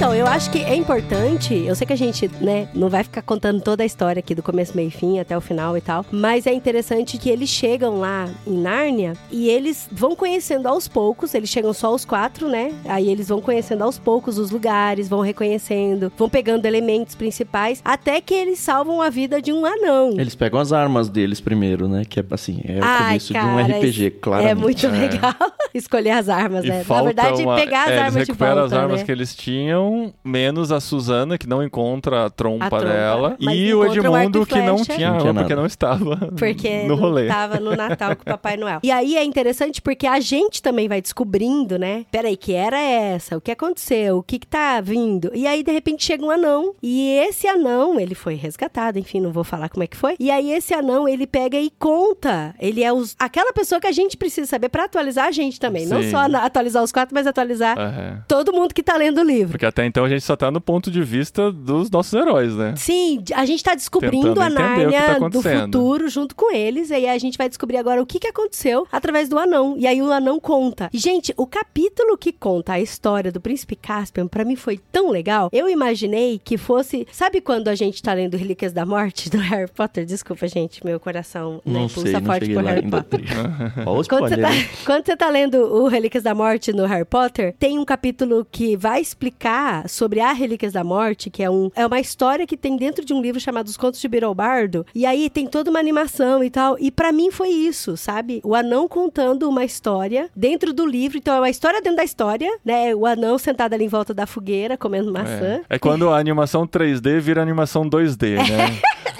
Então, eu acho que é importante. Eu sei que a gente, né, não vai ficar contando toda a história aqui do começo, meio e fim até o final e tal. Mas é interessante que eles chegam lá em Nárnia e eles vão conhecendo aos poucos. Eles chegam só os quatro, né? Aí eles vão conhecendo aos poucos os lugares, vão reconhecendo, vão pegando elementos principais, até que eles salvam a vida de um anão. Eles pegam as armas deles primeiro, né? Que é assim, é o Ai, começo de um cara, RPG, claro. É muito legal escolher as armas, E né? Na verdade, uma- pegar as é, armas eles de recuperam volta, as armas né? que eles tinham, menos a Suzana, que não encontra a trompa, A trompa, dela, mas e o o Edmundo, e que não tinha Não arma, tinha porque não estava Porque no não rolê. tava no Natal com o Papai Noel. E aí é interessante porque a gente também vai descobrindo, né? Peraí, que era essa? O que aconteceu? O que que tá vindo? E aí, de repente, chega um anão. E esse anão, ele foi resgatado, enfim, não vou falar como é que foi. E aí, esse anão, ele pega e conta. Ele é os, aquela pessoa que a gente precisa saber pra atualizar a gente também. Não Sim. só na- atualizar os quatro, mas atualizar É. todo mundo que tá lendo o livro. Porque até então a gente só tá no ponto de vista dos nossos heróis, né? Sim, a gente tá descobrindo Tentando a que tá Nárnia do futuro junto com eles. E aí a gente vai descobrir agora o que, que aconteceu através do anão. E aí o anão conta. E, gente, o capítulo que conta a história do príncipe Caspian, pra mim foi tão legal. Eu imaginei que fosse. Sabe quando a gente tá lendo Relíquias da Morte do Harry Potter? Desculpa, gente, meu coração né, Não pulsa sei, não forte por Harry. Potter. Quando você, tá, quando você tá lendo o Relíquias da Morte no Harry Potter, tem um capítulo que vai explicar sobre a Relíquias da Morte, que é, um, é uma história que tem dentro de um livro chamado Os Contos de Birobardo. E aí tem toda uma animação e tal. E pra mim foi isso, sabe? O anão contando uma história dentro do livro. Então é uma história dentro da história, né? O anão sentado ali em volta da fogueira, comendo maçã. É. É quando a animação 3D vira animação 2D, né?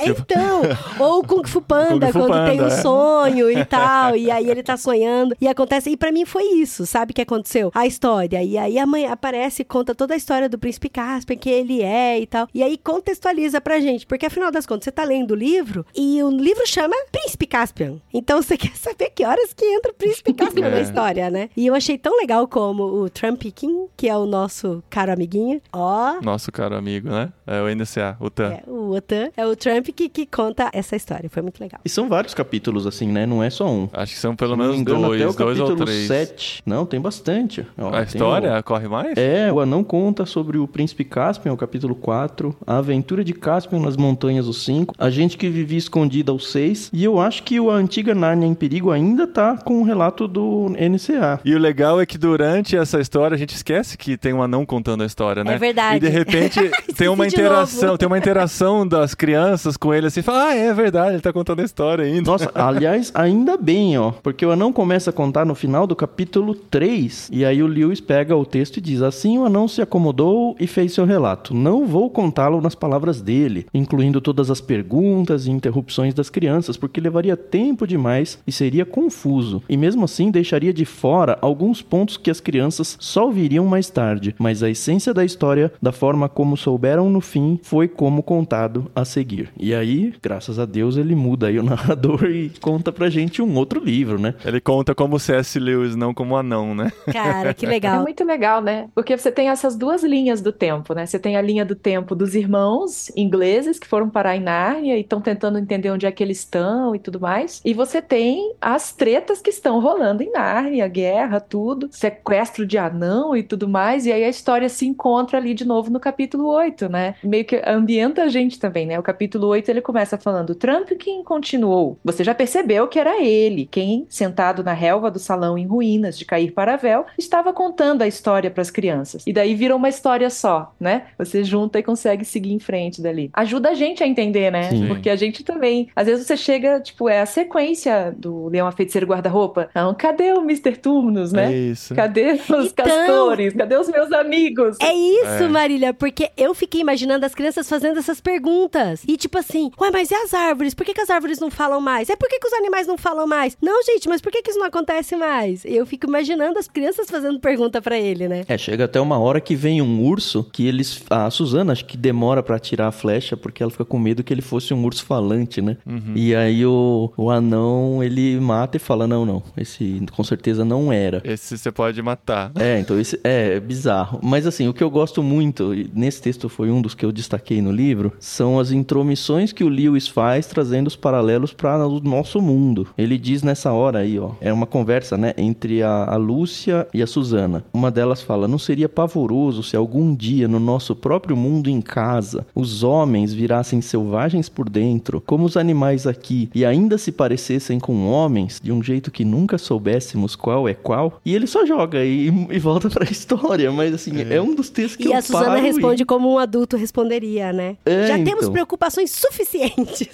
Tipo- Então, ou o Kung Fu Panda, Kung Fu quando tem um Panda, é. sonho e tal, e aí ele tá sonhando, e acontece, e pra mim foi isso, sabe, que aconteceu? A história, e aí a mãe aparece e conta toda a história do Príncipe Caspian, que ele é e tal, e aí contextualiza pra gente, porque afinal das contas, você tá lendo o livro, e o livro chama Príncipe Caspian, então você quer saber que horas que entra o Príncipe Caspian É. na história, né? E eu achei tão legal como o Trump King, que é o nosso caro amiguinho, ó... Nosso caro amigo, né? É o NCA, o TAN. É, o Otan é o Trump que, que conta essa história. Foi muito legal. E são vários capítulos, assim, né? Não é só um. Acho que são pelo menos engano, dois, até o dois ou três. 7. Não, tem bastante. Ó, A tem história corre mais? o- É, o anão conta sobre o príncipe Caspian, o capítulo 4. A aventura de Caspian nas montanhas, o 5. A gente que vivia escondida, o 6. E eu acho que o a antiga Nárnia em Perigo ainda tá com o relato do NCA. E o legal é que durante essa história a gente esquece que tem um anão contando a história, né? É verdade. E de repente tem uma interação, tem uma interação das crianças com ele assim, fala, ah, é verdade, ele tá contando a história ainda. Nossa, aliás, ainda bem, ó. Porque o anão começa a contar no final do capítulo 3. E aí o Lewis pega o texto e diz: Assim o anão se acomodou e fez seu relato. Não vou contá-lo nas palavras dele, incluindo todas as perguntas e interrupções das crianças, porque levaria tempo demais e seria confuso. E mesmo assim deixaria de fora alguns pontos que as crianças só ouviriam mais tarde. Mas a essência da história, da forma como souberam no fim, foi como contado a seguir. E aí, graças a Deus, ele muda aí o narrador e conta pra gente um outro livro, né? Ele conta como C.S. Lewis, não como anão, né? Cara, que É legal. muito legal, né? Porque você tem essas duas linhas do tempo, né? Você tem a linha do tempo dos irmãos ingleses que foram parar em Nárnia e estão tentando entender onde é que eles estão e tudo mais. E você tem as tretas que estão rolando em Nárnia, guerra, tudo, sequestro de anão e tudo mais. E aí a história se encontra ali de novo no capítulo 8. 8, né? Meio que ambienta a gente também, né? O capítulo 8 ele começa falando: Trump quem continuou. Você já percebeu que era ele, quem, sentado na relva do salão em ruínas de cair para véu, estava contando a história para as crianças. E daí vira uma história só, né? Você junta e consegue seguir em frente dali. Ajuda a gente a entender, né? Sim. Porque a gente também, às vezes você chega, tipo, é a sequência do Leão a Feiticeiro Guarda-Roupa. Não, cadê o Mr. Tumnus, né? É isso. Cadê os Então- castores? Cadê os meus amigos? É isso, É. Marília, porque eu fiquei imaginando as crianças fazendo essas perguntas. E tipo assim, ué, mas e as árvores? Por que, que as árvores não falam mais? É por que, que os animais não falam mais? Não, gente, mas por que, que isso não acontece mais? Eu fico imaginando as crianças fazendo pergunta pra ele, né? É, chega até uma hora que vem um urso que eles. A Suzana acho que demora pra atirar a flecha porque ela fica com medo que ele fosse um urso falante, né? E aí o, o anão ele mata e fala: Não, não, esse com certeza não era. Esse você pode matar. É, então esse é, é bizarro. Mas assim, o que eu gosto muito, e nesse texto foi um dos que eu destaquei no livro, são as intromissões que o Lewis faz trazendo os paralelos para o nosso mundo. Ele diz nessa hora aí, ó, é uma conversa, né, entre a, a Lúcia e a Susana. Uma delas fala: "Não seria pavoroso se algum dia no nosso próprio mundo em casa os homens virassem selvagens por dentro, como os animais aqui, e ainda se parecessem com homens de um jeito que nunca soubéssemos qual é qual?" E ele só joga e, e volta pra história, mas assim, é, um dos textos que E eu a Suzana paro e- responde como um adulto responderia, né? É, Já temos então. preocupações suficientes.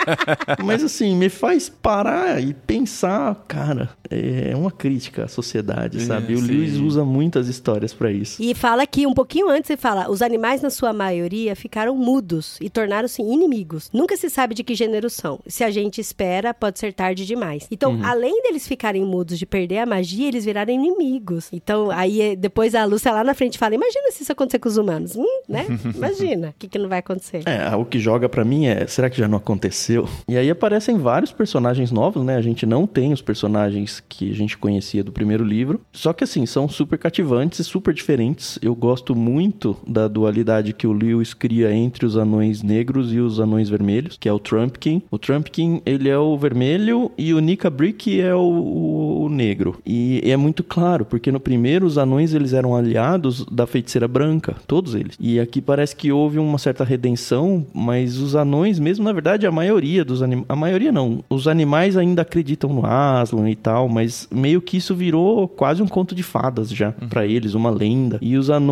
Mas assim, me faz parar e pensar, cara, é uma crítica à sociedade, É, sabe? O sim. Lewis usa muitas histórias pra isso. E fala que um pouquinho antes ele fala: os animais, na sua maioria, ficaram mudos e tornaram-se inimigos. Nunca se sabe de que gênero são. Se a gente espera, pode ser tarde demais. Então, Uhum. além deles ficarem mudos de perder a magia, eles viraram inimigos. Então, aí eh, depois a Lúcia lá na frente fala: imagina se isso acontecer com os humanos. Hum, né? Imagina. O que, que não vai acontecer? É, o que joga pra mim é, será que já não aconteceu? E aí aparecem vários personagens novos, né? A gente não tem os personagens que a gente conhecia do primeiro livro. Só que assim, são super cativantes e super diferentes. Eu gosto muito da dualidade que o Lewis cria entre os anões negros e os anões vermelhos, que é o Trumpkin. O Trumpkin, ele é o vermelho e o Nika Brick é o, o- negro. E é muito claro, porque no primeiro os anões eles eram aliados da feiticeira branca, todos eles. E aqui parece que houve uma certa redenção, mas os anões, mesmo na verdade, a maioria dos animais. A maioria não. Os animais ainda acreditam no Aslan e tal, mas meio que isso virou quase um conto de fadas já pra eles, uma lenda. E os anões,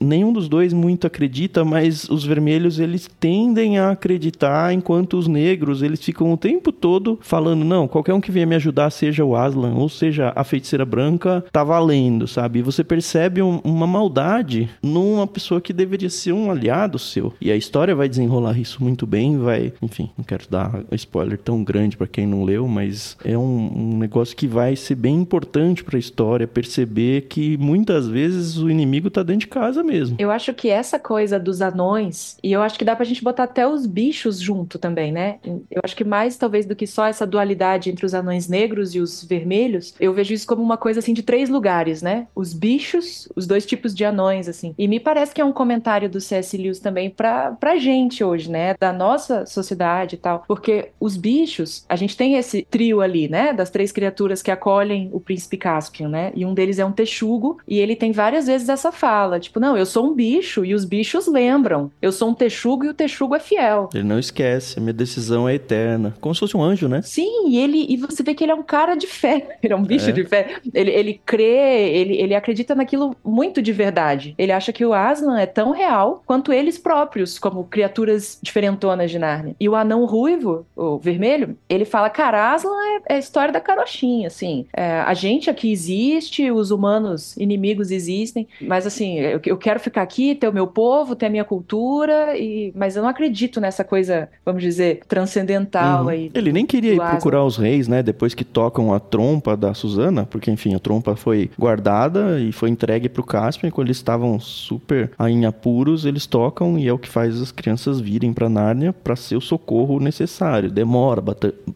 nenhum dos dois muito acredita, mas os vermelhos eles tendem a acreditar, enquanto os negros eles ficam o tempo todo falando: não, qualquer um que venha me ajudar, seja o Aslan ou seja a feiticeira branca, tá valendo, sabe? Você percebe um- uma maldade numa pessoa que deveria ser um aliado seu. E a história vai desenrolar isso muito bem, vai. Enfim, não quero dar spoiler tão grande pra quem não leu, mas é um, um negócio que vai ser bem importante pra história perceber que muitas vezes o inimigo tá dentro de casa mesmo. Eu acho que essa coisa dos anões, e eu acho que dá pra gente botar até os bichos junto também, né? Eu acho que mais talvez do que só essa dualidade entre os anões negros e os vermelhos, eu vejo isso como uma coisa assim de três lugares, né? Os bichos, os dois tipos de anões, assim. E me parece que é um comentário do C.S. Lewis também pra, pra gente hoje, né? Da nossa sociedade e tal. Porque os bichos, a gente tem esse trio ali, né? Das três criaturas que acolhem o príncipe Caspian, né? E um deles é um texugo, e ele tem várias vezes essa fala, tipo, não, eu sou um bicho e os bichos lembram. Eu sou um texugo e o texugo é fiel. Ele não esquece, a minha decisão é eterna. Como se fosse um anjo, né? Sim, e ele e você vê que ele é um cara de fé. Ele é um bicho É. de fé. Ele, ele crê, ele, ele acredita naquilo muito de verdade. Ele acha que o Aslan é tão real quanto eles próprios, como criaturas diferentonas de Nárnia. E o anão ruivo, o vermelho, ele fala: cara, Aslan é, é a história da carochinha, assim. É, a gente aqui existe, os humanos inimigos existem, mas assim, eu, eu quero ficar aqui, ter o meu povo, ter a minha cultura, e, mas eu não acredito nessa coisa, vamos dizer, transcendental Uhum. aí. Ele nem queria ir Aslan. procurar os reis, né? Depois que tocam a trompa da Susana, porque enfim, a trompa foi guardada e foi entregue pro Caspian. Quando eles estavam super em apuros, eles tocam e é o que faz as crianças virem pra Nárnia pra ser o socorro necessário. Demora,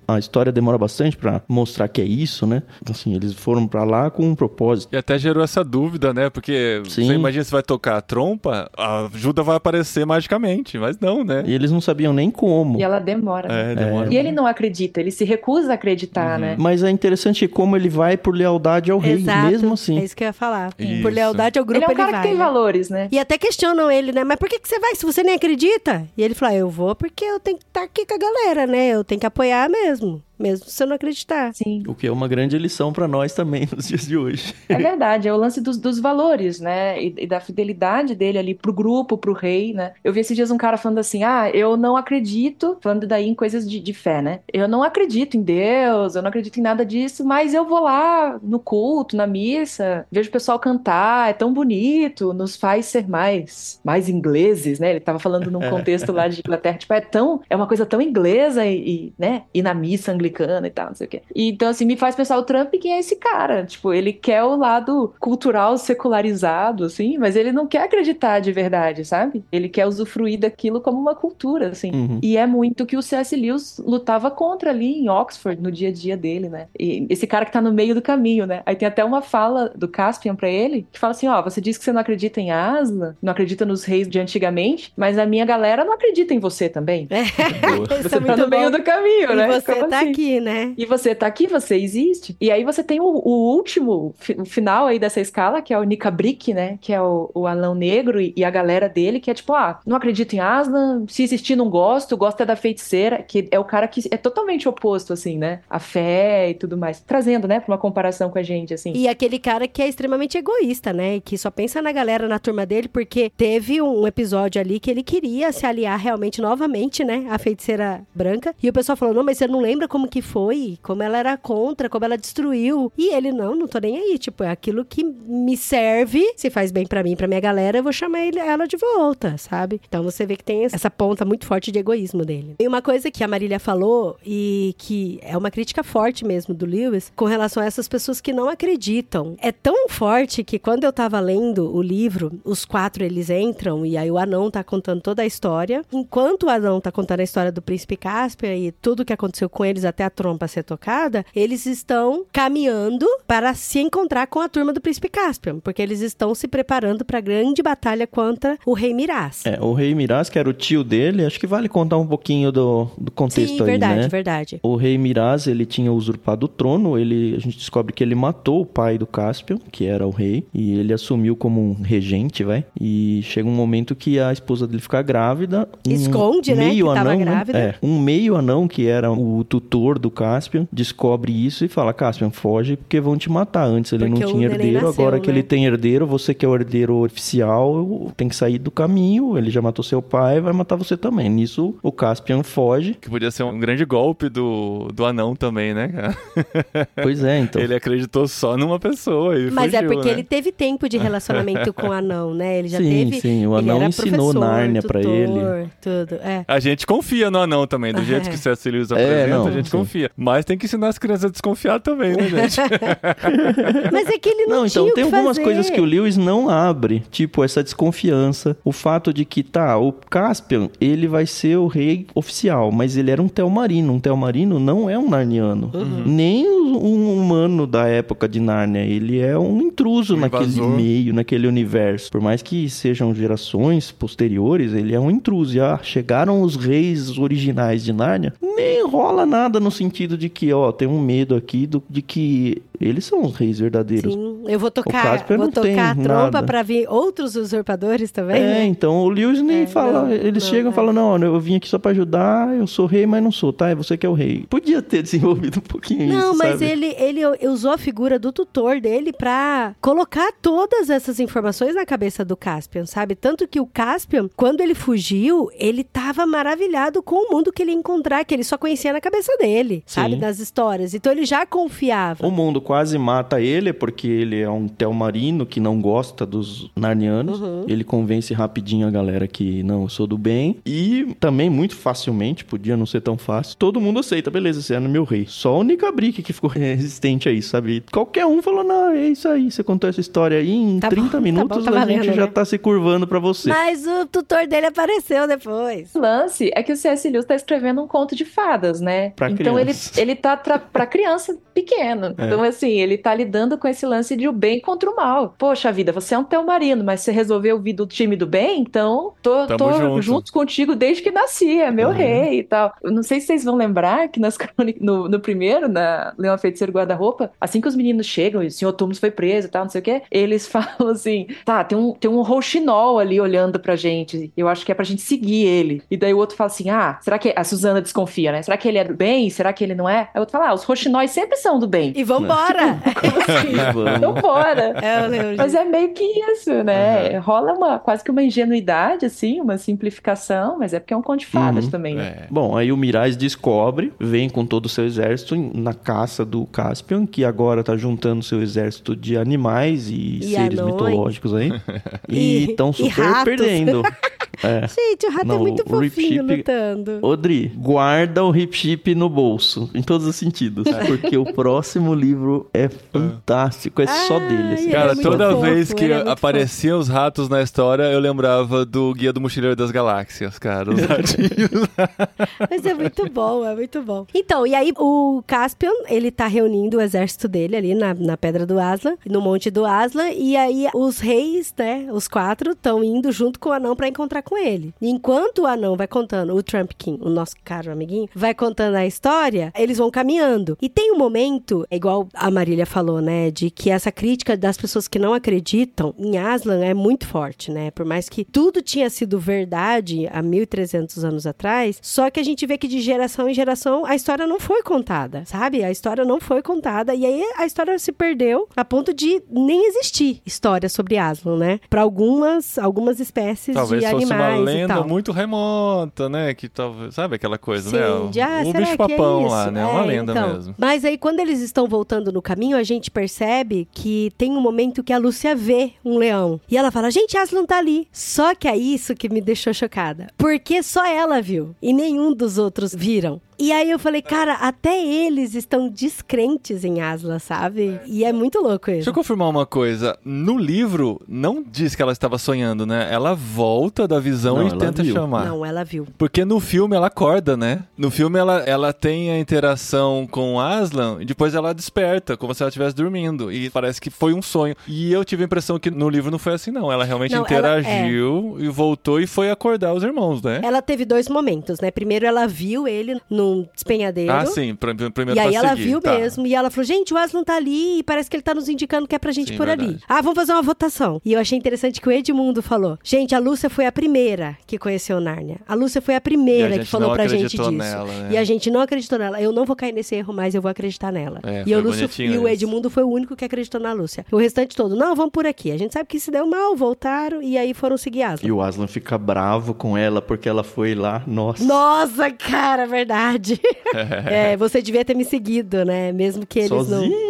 a história demora bastante pra mostrar que é isso isso, né? Assim, eles foram pra lá com um propósito. E até gerou essa dúvida, né? Porque Sim. Você imagina se vai tocar a trompa, a ajuda vai aparecer magicamente, mas não, né? E eles não sabiam nem como. E ela demora. né? É, demora. E ele não acredita, ele se recusa a acreditar, né? Mas é interessante como ele vai por lealdade ao rei, Exato. mesmo assim. É isso que eu ia falar. Isso. Por lealdade ao grupo Ele é um cara vai. que tem né? valores, né? E até questionam ele, né? Mas por que, que você vai se você nem acredita? E ele fala: Eu vou porque eu tenho que estar aqui com a galera, né? Eu tenho que apoiar mesmo. Mesmo se eu não acreditar. Sim. O que é uma grande lição pra nós também nos dias de hoje. É verdade, é o lance dos, dos valores, né? E, e da fidelidade dele ali pro grupo, pro rei, né? Eu vi esses dias um cara falando assim: ah, eu não acredito, falando daí em coisas de, de fé, né? Eu não acredito em Deus, eu não acredito em nada disso, mas eu vou lá no culto, na missa, vejo o pessoal cantar, é tão bonito, nos faz ser mais, mais ingleses, né? Ele tava falando num contexto lá de Inglaterra, tipo, é tão, é uma coisa tão inglesa e, e, né? E na missa anglicana e tal, não sei o quê. E, então, assim, me faz pensar o Trump quem é esse cara. Tipo, ele quer o lado cultural secularizado, assim, mas ele não quer acreditar de verdade, sabe? Ele quer usufruir daquilo como uma cultura, assim. Uhum. E é muito que o C.S. Lewis lutava contra ali em Oxford, no dia a dia dele, né? E esse cara que tá no meio do caminho, né? Aí tem até uma fala do Caspian pra ele, que fala assim, ó, você diz que você não acredita em Aslan, não acredita nos reis de antigamente, mas a minha galera não acredita em você também. Você é tá muito no meio bom. do caminho, E né? você Como tá assim? Aqui, né? E você tá aqui, você existe. E aí você tem o, o último, o final aí dessa escala, que é o Nika Brick, né? Que é o, o anão negro e, e a galera dele, que é tipo, ah, não acredito em Aslan, se existir não gosto, gosto é da feiticeira, que é o cara que é totalmente oposto, assim, né? A fé e tudo mais. Trazendo, né, pra uma comparação com a gente, assim. E aquele cara que é extremamente egoísta, né? E que só pensa na galera na turma dele, porque teve um episódio ali que ele queria se aliar realmente novamente, né? A feiticeira branca. E o pessoal falou: não, mas você não lembra como que foi? Como ela era contra, como ela destruiu. E ele, não, não tô nem aí. Tipo, é aquilo que me serve, se faz bem pra mim, pra minha galera, eu vou chamar ele, ela de volta, sabe? Então você vê que tem essa ponta muito forte de egoísmo dele. E uma coisa que a Marília falou, e que é uma crítica forte mesmo do Lewis, com relação a essas pessoas que não acreditam. É tão forte que quando eu tava lendo o livro, os quatro eles entram e aí o anão tá contando toda a história. Enquanto o anão tá contando a história do príncipe Cáspia e tudo que aconteceu com eles até a trompa ser tocada, eles estão caminhando para se encontrar com a turma do príncipe Cáspio, porque eles estão se preparando para a grande batalha contra o rei Miraz. É, o rei Miraz, que era o tio dele, acho que vale contar um pouquinho do, do contexto Sim, aí, verdade, né? verdade. O rei Miraz, ele tinha usurpado o trono, ele, a gente descobre que ele matou o pai do Cáspio, que era o rei, e ele assumiu como um regente, vai. E chega um momento que a esposa dele fica grávida. um Esconde, né, meio que anão, grávida. É, um meio anão, que era o tutor do Cáspio, descobre isso e fala, Cáspio, foge porque vão te matar. Antes ele Porque não tinha herdeiro, nasceu, agora que né? ele tem herdeiro, você que é o herdeiro oficial, tem que sair do caminho, ele já matou seu pai, vai matar você também. Nisso, o Caspian foge. Que podia ser um grande golpe do, do anão também, né, cara? Pois é, então. Ele acreditou só numa pessoa e Mas é fugiu, porque né? ele teve tempo de relacionamento com o anão, né? Ele já Sim, teve. sim, o anão ensinou Nárnia pra tutor, ele. Tudo, é. A gente confia no anão também, do jeito É. que o C.S. Lewis É, apresenta, não, a gente sim. confia. Mas tem que ensinar as crianças a desconfiar também, né, gente? Mas é que ele não, Não, tinha então o tem que algumas fazer. coisas que o Lewis não abre, tipo essa desconfiança, o fato de que tá, o Caspian, ele vai ser o rei oficial, mas ele era um Telmarino, um Telmarino não é um Narniano, Uhum. nem um humano da época de Nárnia, ele é um intruso Um naquele invasor. meio, naquele universo. Por mais que sejam gerações posteriores, ele é um intruso. E, ah, chegaram os reis originais de Nárnia, nem rola nada no sentido de que, ó, tem um medo aqui do, de que eles são os reis verdadeiros. Sim, eu vou tocar, vou não tocar a trompa pra vir outros usurpadores também, É, né? então o Lewis nem É, fala. não, eles não, chegam e é. falam: não, eu vim aqui só pra ajudar, eu sou rei, mas não sou, tá? É você que é o rei. Podia ter desenvolvido um pouquinho Não, isso. mas sabe? ele, ele usou a figura do tutor dele pra colocar todas essas informações na cabeça do Caspian, sabe? Tanto que o Caspian, quando ele fugiu, ele tava maravilhado com o mundo que ele ia encontrar, que ele só conhecia na cabeça dele, sabe? Sim. Das histórias. Então ele já confiava. O mundo quase mata ele, porque ele é um telmarino que não gosta dos narnianos. Uhum. Ele convence rapidinho a galera que não, eu sou do bem. E também, muito facilmente, podia não ser tão fácil, todo mundo aceita, beleza, você é meu rei. Só o Nicabrick que ficou resistente a isso, sabe? Qualquer um falou, não, é isso aí, você contou essa história aí, em Tá 30 bom, tá minutos bom, tá a gente valendo, já né? tá se curvando pra você. Mas o tutor dele apareceu depois. O lance é que o C.S. Lewis tá escrevendo um conto de fadas, né? Pra então ele, criança. ele tá pra criança pequena. É. Então, assim, ele tá lidando com esse lance de o bem contra o mal. Poxa vida, você é um teu marido, mas você resolveu vir do time do bem, então tô, Tamo tô junto. junto contigo desde que nasci, é meu Uhum. rei e tal. Eu não sei se vocês vão lembrar que nas no, no primeiro, na Leão Feiticeiro Guarda-Roupa, assim que os meninos chegam e o senhor Tumnus foi preso e tal, não sei o quê, eles falam assim: tá, tem um, tem um rouxinol ali olhando pra gente. Eu acho que é pra gente seguir ele. E daí o outro fala assim: ah, será que. A Suzana desconfia, né? Será que ele é do bem? Será que ele não é? Aí o outro fala: ah, os rouxinóis sempre são do bem. E vambora! Vamos. Então bora. É, eu lembro Mas é meio que isso, né? Rola uma, quase que uma ingenuidade, assim, uma simplificação, mas é porque é um conto de fadas Uhum. também, né? É. Bom, aí o Mirais descobre, vem com todo o seu exército na caça do Caspian, que agora tá juntando seu exército de animais e, E seres mitológicos aí. E- E estão e super ratos. perdendo. É. Gente, o rato Não, é muito fofinho lutando. Odri, guarda o Hip Chip no bolso, em todos os sentidos, porque o próximo livro é fantástico, é só Ai, dele. assim. Cara, é toda fofo, vez que é apareciam os ratos na história, eu lembrava do Guia do Mochileiro das Galáxias, cara. Os ratinhos. Mas é muito bom, é muito bom. Então, e aí o Caspian, ele tá reunindo o exército dele ali na, na Pedra do Aslan, no Monte do Aslan, e aí os reis, né, os quatro, estão indo junto com o anão pra encontrar com ele. Enquanto o anão vai contando, o Trump King, o nosso caro amiguinho, vai contando a história, eles vão caminhando. E tem um momento, é igual a Marília falou, né, de que essa crítica das pessoas que não acreditam em Aslan é muito forte, né? Por mais que tudo tinha sido verdade há 1300 anos atrás, só que a gente vê que de geração em geração a história não foi contada, sabe? A história não foi contada e aí a história se perdeu a ponto de nem existir história sobre Aslan, né? Para algumas algumas espécies Talvez de fosse uma lenda muito remota, né? Que talvez, sabe aquela coisa, Sim, né? O, de, ah, o bicho é papão isso? lá, né? Uma É, lenda então. mesmo. Mas aí, quando eles estão voltando no caminho, a gente percebe que tem um momento que a Lúcia vê um leão. E ela fala, gente, Aslan tá ali. Só que é isso que me deixou chocada. Porque só ela viu. E nenhum dos outros viram. E aí eu falei, cara, até eles estão descrentes em Aslan, sabe? E é muito louco Deixa isso. eu confirmar uma coisa. No livro, não diz que ela estava sonhando, né? Ela volta da visão Não, e tenta viu. chamar. Não, ela viu. Porque no filme ela acorda, né? No filme ela, ela tem a interação com o Aslan e depois ela desperta, como se ela estivesse dormindo. E parece que foi um sonho. E eu tive a impressão que no livro não foi assim, não. Ela realmente Não, ela- é. interagiu e voltou e foi acordar os irmãos, né? Ela teve dois momentos, né? Primeiro ela viu ele num despenhadeiro. Ah, sim. pr- pr- Primeiro E aí ela seguir, viu tá. mesmo, e ela falou, gente, o Aslan tá ali, e parece que ele tá nos indicando que é pra gente Sim, por ali. verdade. Ah, vamos fazer uma votação. E eu achei interessante que o Edmundo falou, gente, a Lúcia foi a primeira que conheceu Nárnia. A Lúcia foi a a primeira gente que falou pra gente acreditou disso. nela, né? E a gente não acreditou nela. Eu não vou cair nesse erro, mas eu vou acreditar nela. É, e, o foi Lúcio, bonitinho e o. Edmundo foi o único que acreditou na Lúcia. O restante todo, não, vamos por aqui. A gente sabe que se deu mal, voltaram, e aí foram seguir Aslan. E o Aslan fica bravo com ela porque ela foi lá. Nossa. Nossa, cara, verdade. é, você devia ter me seguido, né? Mesmo que eles não...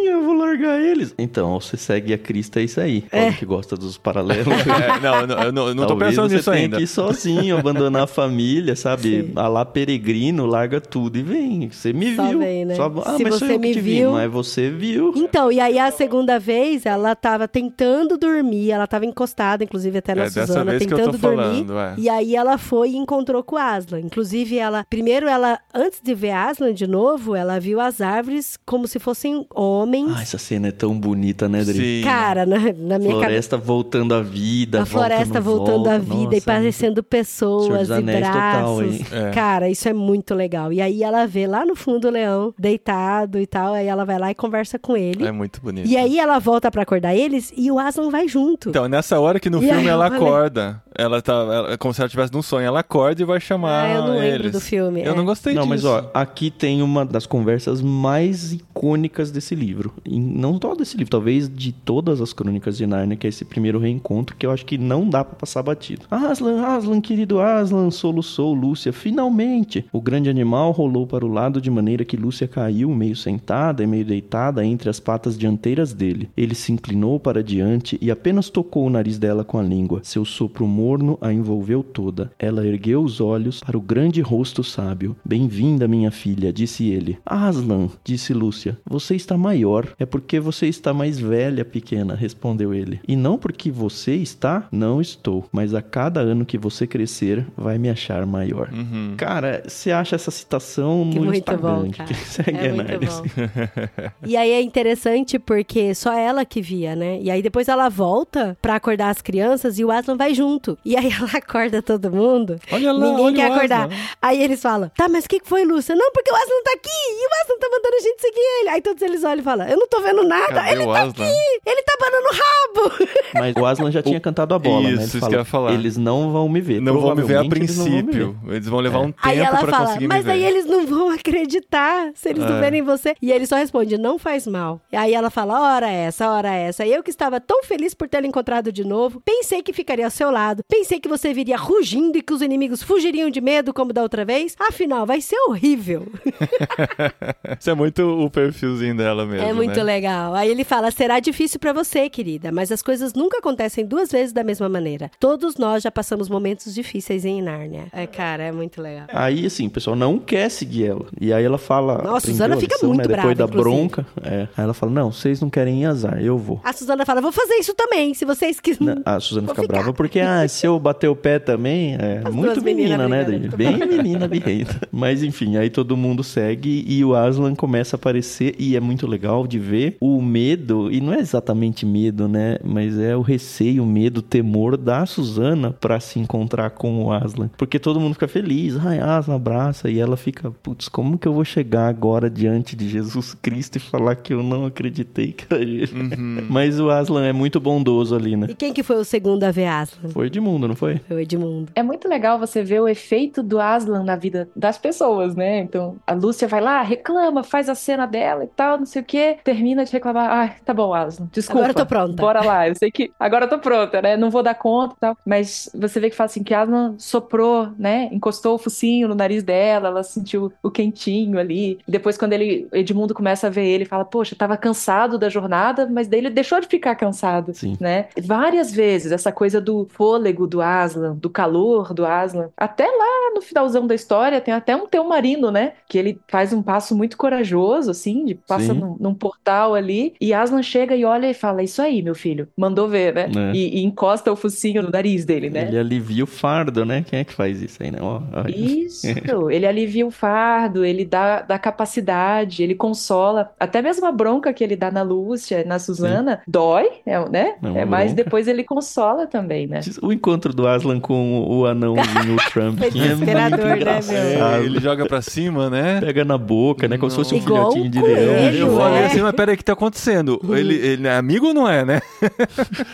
Largar eles. Então, você segue a Crista, é isso aí. Paulo que gosta dos paralelos. É, não, eu não, eu não, eu não tô Talvez pensando você nisso tenha ainda. que ir sozinho, abandonar a família, sabe? Sim. A lá peregrino, larga tudo e vem. Você me Só viu. vem, né? Só- Ah, Se mas você me te vi. viu- Mas você viu. Então, e aí a segunda vez, ela tava tentando dormir, ela tava encostada, inclusive até na É dessa Suzana, vez que eu tentando tô dormir. falando, é. E aí ela foi e encontrou com o Aslan. Inclusive, ela. Primeiro, ela, antes de ver Aslan de novo, ela viu as árvores como se fossem homens. Ah, essa cena é tão bonita, né, Dri? Sim. Cara, na, na minha cabeça. Floresta voltando à vida. A floresta volta, não voltando à vida e Nossa, parecendo Senhor pessoas e Anéis total, braços. hein? É. Cara, isso é muito legal. E aí ela vê lá no fundo o leão deitado e tal. Aí ela vai lá e conversa com ele. É muito bonito. E aí ela volta pra acordar eles e o Aslan vai junto. Então, nessa hora que no E filme ela eu falei- acorda. Ela tá. ela- é como se ela estivesse num sonho. Ela acorda e vai chamar. Ah, eu não lembro eles. do filme, Eu é. não gostei Não, disso. mas ó, aqui tem uma das conversas mais icônicas desse livro. E não só desse livro, talvez de todas as crônicas de Narnia, que é esse primeiro reencontro, que eu acho que não dá pra passar batido. Aslan, Aslan, querido Aslan, soluçou Lúcia, finalmente! O grande animal rolou para o lado de maneira que Lúcia caiu, meio sentada e meio deitada entre as patas dianteiras dele. Ele se inclinou para diante e apenas tocou o nariz dela com a língua. Seu sopro morno a envolveu toda. Ela ergueu os olhos para o grande rosto sábio. Bem-vinda, minha filha, disse ele. Aslan, disse Lúcia. Lúcia, você está maior. É porque você está mais velha, pequena, respondeu ele. E não porque você está, não estou. Mas a cada ano que você crescer, vai me achar maior. Uhum. Cara, você acha essa citação Que no muito Instagram? bom, cara. segue É a muito bom. E aí é interessante porque só ela que via, né? E aí depois ela volta pra acordar as crianças e o Aslan vai junto. E aí ela acorda todo mundo. Olha lá, Ninguém olha quer o acordar. Aslan. Aí eles falam: Tá, mas o que foi, Lúcia? Não, porque o Aslan tá aqui e o Aslan tá mandando a gente seguir ele. Aí todos eles olham e falam: Eu não tô vendo nada. Cadê Ele o tá Aslan? aqui, ele tá banando o rabo. Mas o Aslan já tinha cantado a bola, Isso, né? Ele isso fala, que eu ia falar. Eles não vão me ver. Não vão me ver a Provavelmente eles não vão princípio. Eles vão levar um Aí tempo ela pra fala, conseguir mas me ver. aí eles não vão acreditar se eles não É. verem você. E ele só responde, não faz mal. E aí ela fala, hora essa, hora essa. E eu que estava tão feliz por tê-lo encontrado de novo, pensei que ficaria ao seu lado, pensei que você viria rugindo e que os inimigos fugiriam de medo como da outra vez. Afinal, vai ser horrível. Isso é muito o perfilzinho dela mesmo. é muito né? legal. Aí ele fala, será difícil pra você, querida, mas as coisas nunca acontecem duas vezes da mesma maneira. Todos nós já passamos momentos difíceis em Nárnia. É, cara, é muito legal. Aí, assim, o pessoal não quer seguir ela. E aí ela fala. Nossa, Suzana fica lição, muito né? Depois brava, da inclusive. bronca. É. Aí ela fala: Não, vocês não querem ir azar, eu vou. A Suzana fala, vou fazer isso também, se vocês quiserem. A Suzana Vou fica ficar. brava porque, ah, se eu bater o pé também, é As muito menina, né? brigando. Bem menina birrenta. Mas enfim, aí todo mundo segue e o Aslan começa a aparecer e é muito legal de ver o medo, e não é exatamente medo, né? Mas é o receio, o medo, o temor da Suzana pra se encontrar com o Aslan. Porque todo mundo fica feliz, ai, Aslan abraça, e ela fica, putz, como que eu vou chegar agora diante de Jesus Cristo e falar que eu não acreditei que era ele? Uhum. Mas o Aslan é muito bondoso ali, né? E quem que foi o segundo a ver Aslan? Foi Edmundo, não foi? Foi o Edmundo. É muito legal você ver o efeito do Aslan na vida das pessoas, né? Então, a Lúcia vai lá, reclama, faz a cena dela e tal, não sei o quê, termina de reclamar. Ai, tá bom, Aslan, desculpa. Agora eu tô pronta. Bora lá, eu sei que agora eu tô pronta, né? Não vou dar conta e tal. Mas você vê que fala assim, que Aslan soprou, né? Encostou o focinho no nariz dela, ela sentiu o quentinho ali. E depois, quando ele, Edmundo começa a ver ele, fala, poxa, tava cansado da jornada, mas daí ele deixou de ficar cansado Sim. né? Várias vezes essa coisa do fôlego do Aslan, do calor do Aslan. Até lá no finalzão da história tem até um teu marino, né? Que ele faz um passo muito corajoso, assim, de passa num, num portal ali e Aslan chega e olha e fala: Isso aí, meu filho, mandou ver, né? É. E, e encosta o focinho no nariz dele, né? Ele alivia o fardo, né? Quem é que faz isso aí, né? Ó. Isso, ele alivia o fardo, ele dá, dá capacidade, ele consola. Até mesmo a bronca que ele dá na Lúcia, na Suzana, dói, é, né? É É, mas bronca. depois ele consola também, né? O encontro do Aslan com o anãozinho o Trump Foi é muito desesperador, né, meu? É, ele joga pra cima, né? Pega na boca, né? Como se fosse um Igual filhotinho de leão. coelho, eu falei é. assim, mas peraí, o que tá acontecendo? Ele, ele é amigo ou não é, né?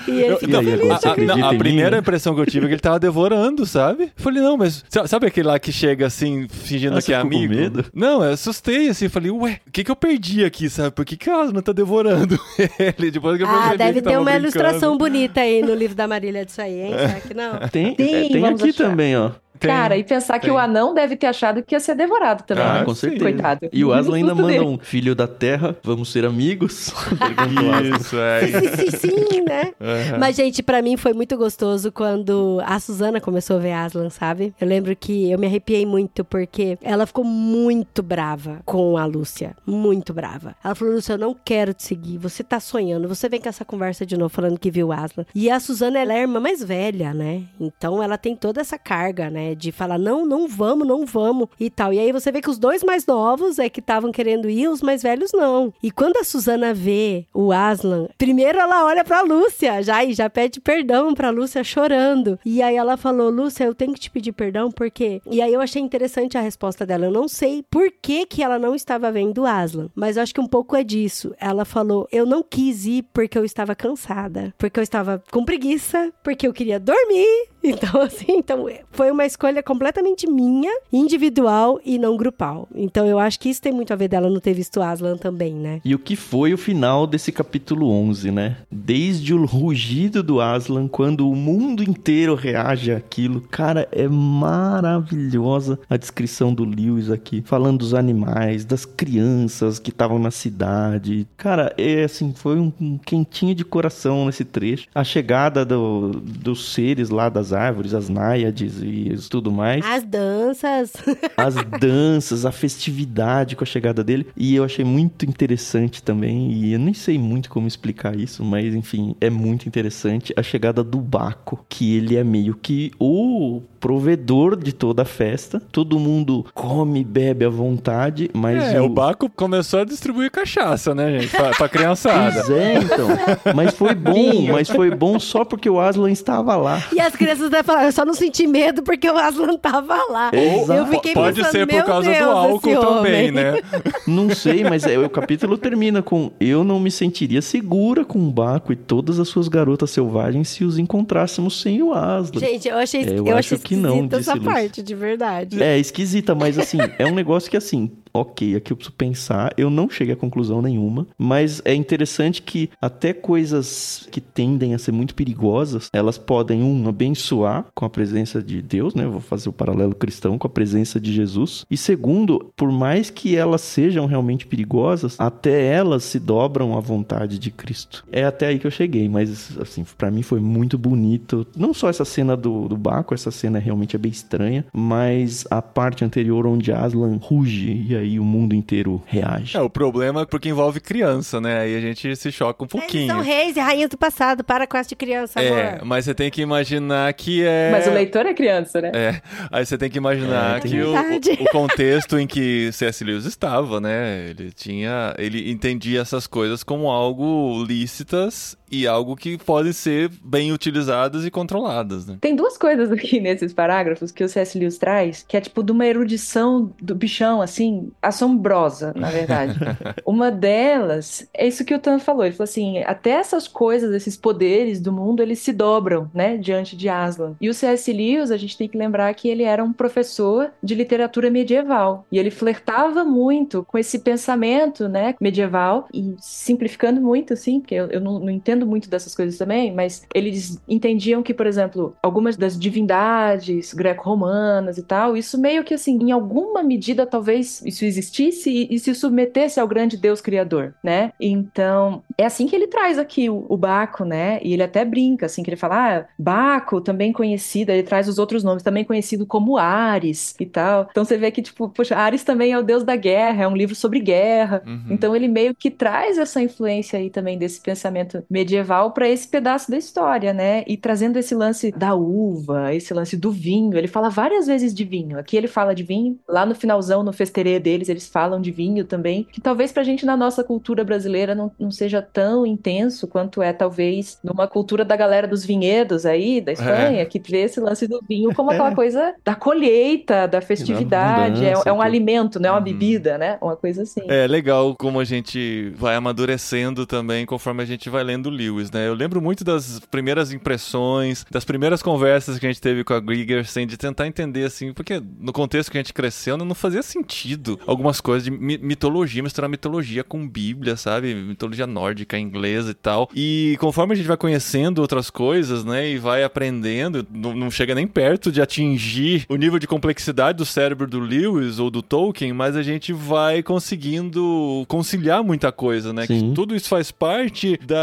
E ele fica feliz. A, a- não, a primeira impressão que eu tive é que ele tava devorando, sabe? Eu falei, não, mas sa- sabe aquele lá que chega assim, fingindo Ah, que é ficou com amigo? medo? Não, eu assustei assim, falei, ué, o que que eu perdi aqui, sabe? Por que que o Aslan tá devorando ele? Depois que eu Ah, deve ter uma brincando. ilustração bonita aí no livro da Marília disso aí, hein? Será que não? Tem, Tem, é, tem aqui achar. também, ó. Tem. Cara, e pensar que tem. o anão deve ter achado que ia ser devorado também. Ah, né? com certeza. Coitado. E o Aslan ainda manda dele. um filho da terra, vamos ser amigos? Isso, é. sim, sim, sim, né? Aham. Mas, gente, pra mim foi muito gostoso quando a Suzana começou a ver Aslan, sabe? Eu lembro que eu me arrepiei muito porque ela ficou muito brava com a Lúcia. Muito brava. Ela falou: Lúcia, eu não quero te seguir. Você tá sonhando. Você vem com essa conversa de novo falando que viu Aslan. E a Suzana, ela é a irmã mais velha, né? Então ela tem toda essa carga, né? De falar: não, não vamos, não vamos e tal. E aí você vê que os dois mais novos é que estavam querendo ir, os mais velhos não. E quando a Suzana vê o Aslan, primeiro ela olha pra Lúcia já e já pede perdão pra Lúcia chorando. E aí ela falou: Lúcia, eu tenho que te pedir perdão porque. E aí eu achei interessante a resposta dela. Eu não sei por que, que ela não estava vendo o Aslan, mas eu acho que um pouco é disso. Ela falou: eu não quis ir porque eu estava cansada, porque eu estava com preguiça, porque eu queria dormir. Então, assim, então foi uma escolha completamente minha, individual e não grupal. Então eu acho que isso tem muito a ver dela não ter visto Aslan também, né? E o que foi o final desse capítulo 11, né? Desde o rugido do Aslan, quando o mundo inteiro reage àquilo. Cara, é maravilhosa a descrição do Lewis aqui. Falando dos animais, das crianças que estavam na cidade. Cara, é assim, foi um, quentinho de coração nesse trecho. A chegada do- dos seres lá das árvores, as náiades e os cânticos, tudo mais. As danças. As danças, a festividade com a chegada dele. E eu achei muito interessante também. E eu nem sei muito como explicar isso, mas enfim, é muito interessante a chegada do Baco, que ele é meio que o provedor de toda a festa. Todo mundo come, bebe à vontade, mas É, o Baco começou a distribuir cachaça, né, gente? Pra, pra criançada. Pois é, então. Mas foi bom, mas foi bom só porque o Aslan estava lá. E as crianças devem falar, eu só não senti medo porque o Aslan tava lá. Exato. Eu fiquei Pode pensando, ser por causa Deus, do álcool também, né? Não sei, mas é, o capítulo termina com eu não me sentiria segura com o Baco e todas as suas garotas selvagens se os encontrássemos sem o Aslan. Gente, eu achei, É, eu eu acho que não, esquisita essa parte, de verdade. É esquisita, mas assim, é um negócio que assim, ok, aqui eu preciso pensar, eu não cheguei a conclusão nenhuma, mas é interessante que até coisas que tendem a ser muito perigosas, elas podem, um, abençoar com a presença de Deus, né? Eu vou fazer o paralelo cristão com a presença de Jesus. E segundo, por mais que elas sejam realmente perigosas, até elas se dobram à vontade de Cristo. É até aí que eu cheguei, mas assim, pra mim foi muito bonito. Não só essa cena do, do Baco, essa cena realmente é bem estranha, mas a parte anterior onde Aslan ruge e aí o mundo inteiro reage. É, o problema é porque envolve criança, né? Aí a gente se choca um Eles pouquinho. são reis e rainhas do passado, para com essa de criança, É, amor. mas você tem que imaginar que é. Mas o leitor é criança, né? É, aí você tem que imaginar É, que o, verdade. o contexto em que C.S. Lewis estava, né? Ele tinha, ele entendia essas coisas como algo lícitas e algo que podem ser bem utilizadas e controladas, né? Tem duas coisas aqui nesses parágrafos que o C.S. Lewis traz, que é tipo de uma erudição do bichão, assim, assombrosa, na verdade. uma delas é isso que o Tan falou. Ele falou assim: até essas coisas, esses poderes do mundo, eles se dobram, né, diante de Aslan. E o C.S. Lewis, a gente tem que lembrar que ele era um professor de literatura medieval. E ele flertava muito com esse pensamento, né, medieval, e simplificando muito, assim, porque eu, eu não, não entendo muito dessas coisas também, mas eles entendiam que, por exemplo, algumas das divindades greco-romanas e tal, isso meio que assim, em alguma medida talvez isso existisse e, e se submetesse ao grande Deus criador, né? Então, é assim que ele traz aqui o, o Baco, né? E ele até brinca, assim, que ele fala, ah, Baco, também conhecido, ele traz os outros nomes, também conhecido como Ares e tal. Então você vê que, tipo, poxa, Ares também é o deus da guerra, é um livro sobre guerra. Uhum. Então ele meio que traz essa influência aí também desse pensamento medieval para esse pedaço da história, né? E trazendo esse lance da uva, esse lance do vinho. Ele fala várias vezes de vinho. Aqui ele fala de vinho, lá no finalzão, no festerê deles, eles falam de vinho também, que talvez pra gente na nossa cultura brasileira não, não seja tão intenso quanto é talvez numa cultura da galera dos vinhedos aí, da Espanha, que vê esse lance do vinho como aquela coisa da colheita, da festividade, é, é um alimento, não é uma Uhum. bebida, né? Uma coisa assim. É legal como a gente vai amadurecendo também conforme a gente vai lendo Lewis, né? Eu lembro muito das primeiras impressões, das primeiras conversas que a gente teve com a Grigersen, de tentar entender assim, porque no contexto que a gente cresceu não fazia sentido algumas coisas de mi- mitologia, misturar mitologia com Bíblia, sabe? Mitologia nórdica, inglesa e tal. E conforme a gente vai conhecendo outras coisas, né, e vai aprendendo, não, não chega nem perto de atingir o nível de complexidade do cérebro do Lewis ou do Tolkien, mas a gente vai conseguindo conciliar muita coisa, né? Que Sim. tudo isso faz parte da,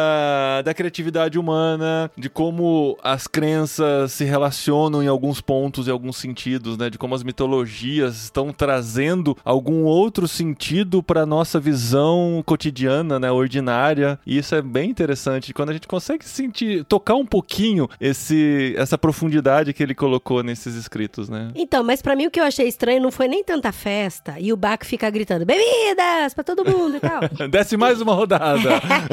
da criatividade humana, de como as crenças se relacionam em alguns pontos e alguns sentidos, né? De como as mitologias estão trazendo algum outro sentido para nossa visão cotidiana, né? Ordinária. E isso é bem interessante. Quando a gente consegue sentir, tocar um pouquinho esse, essa profundidade que ele colocou nesses escritos, né? Então, mas pra mim o que eu achei estranho não foi nem tanta festa e o Baco fica gritando bebidas pra todo mundo e tal. Desce mais uma rodada.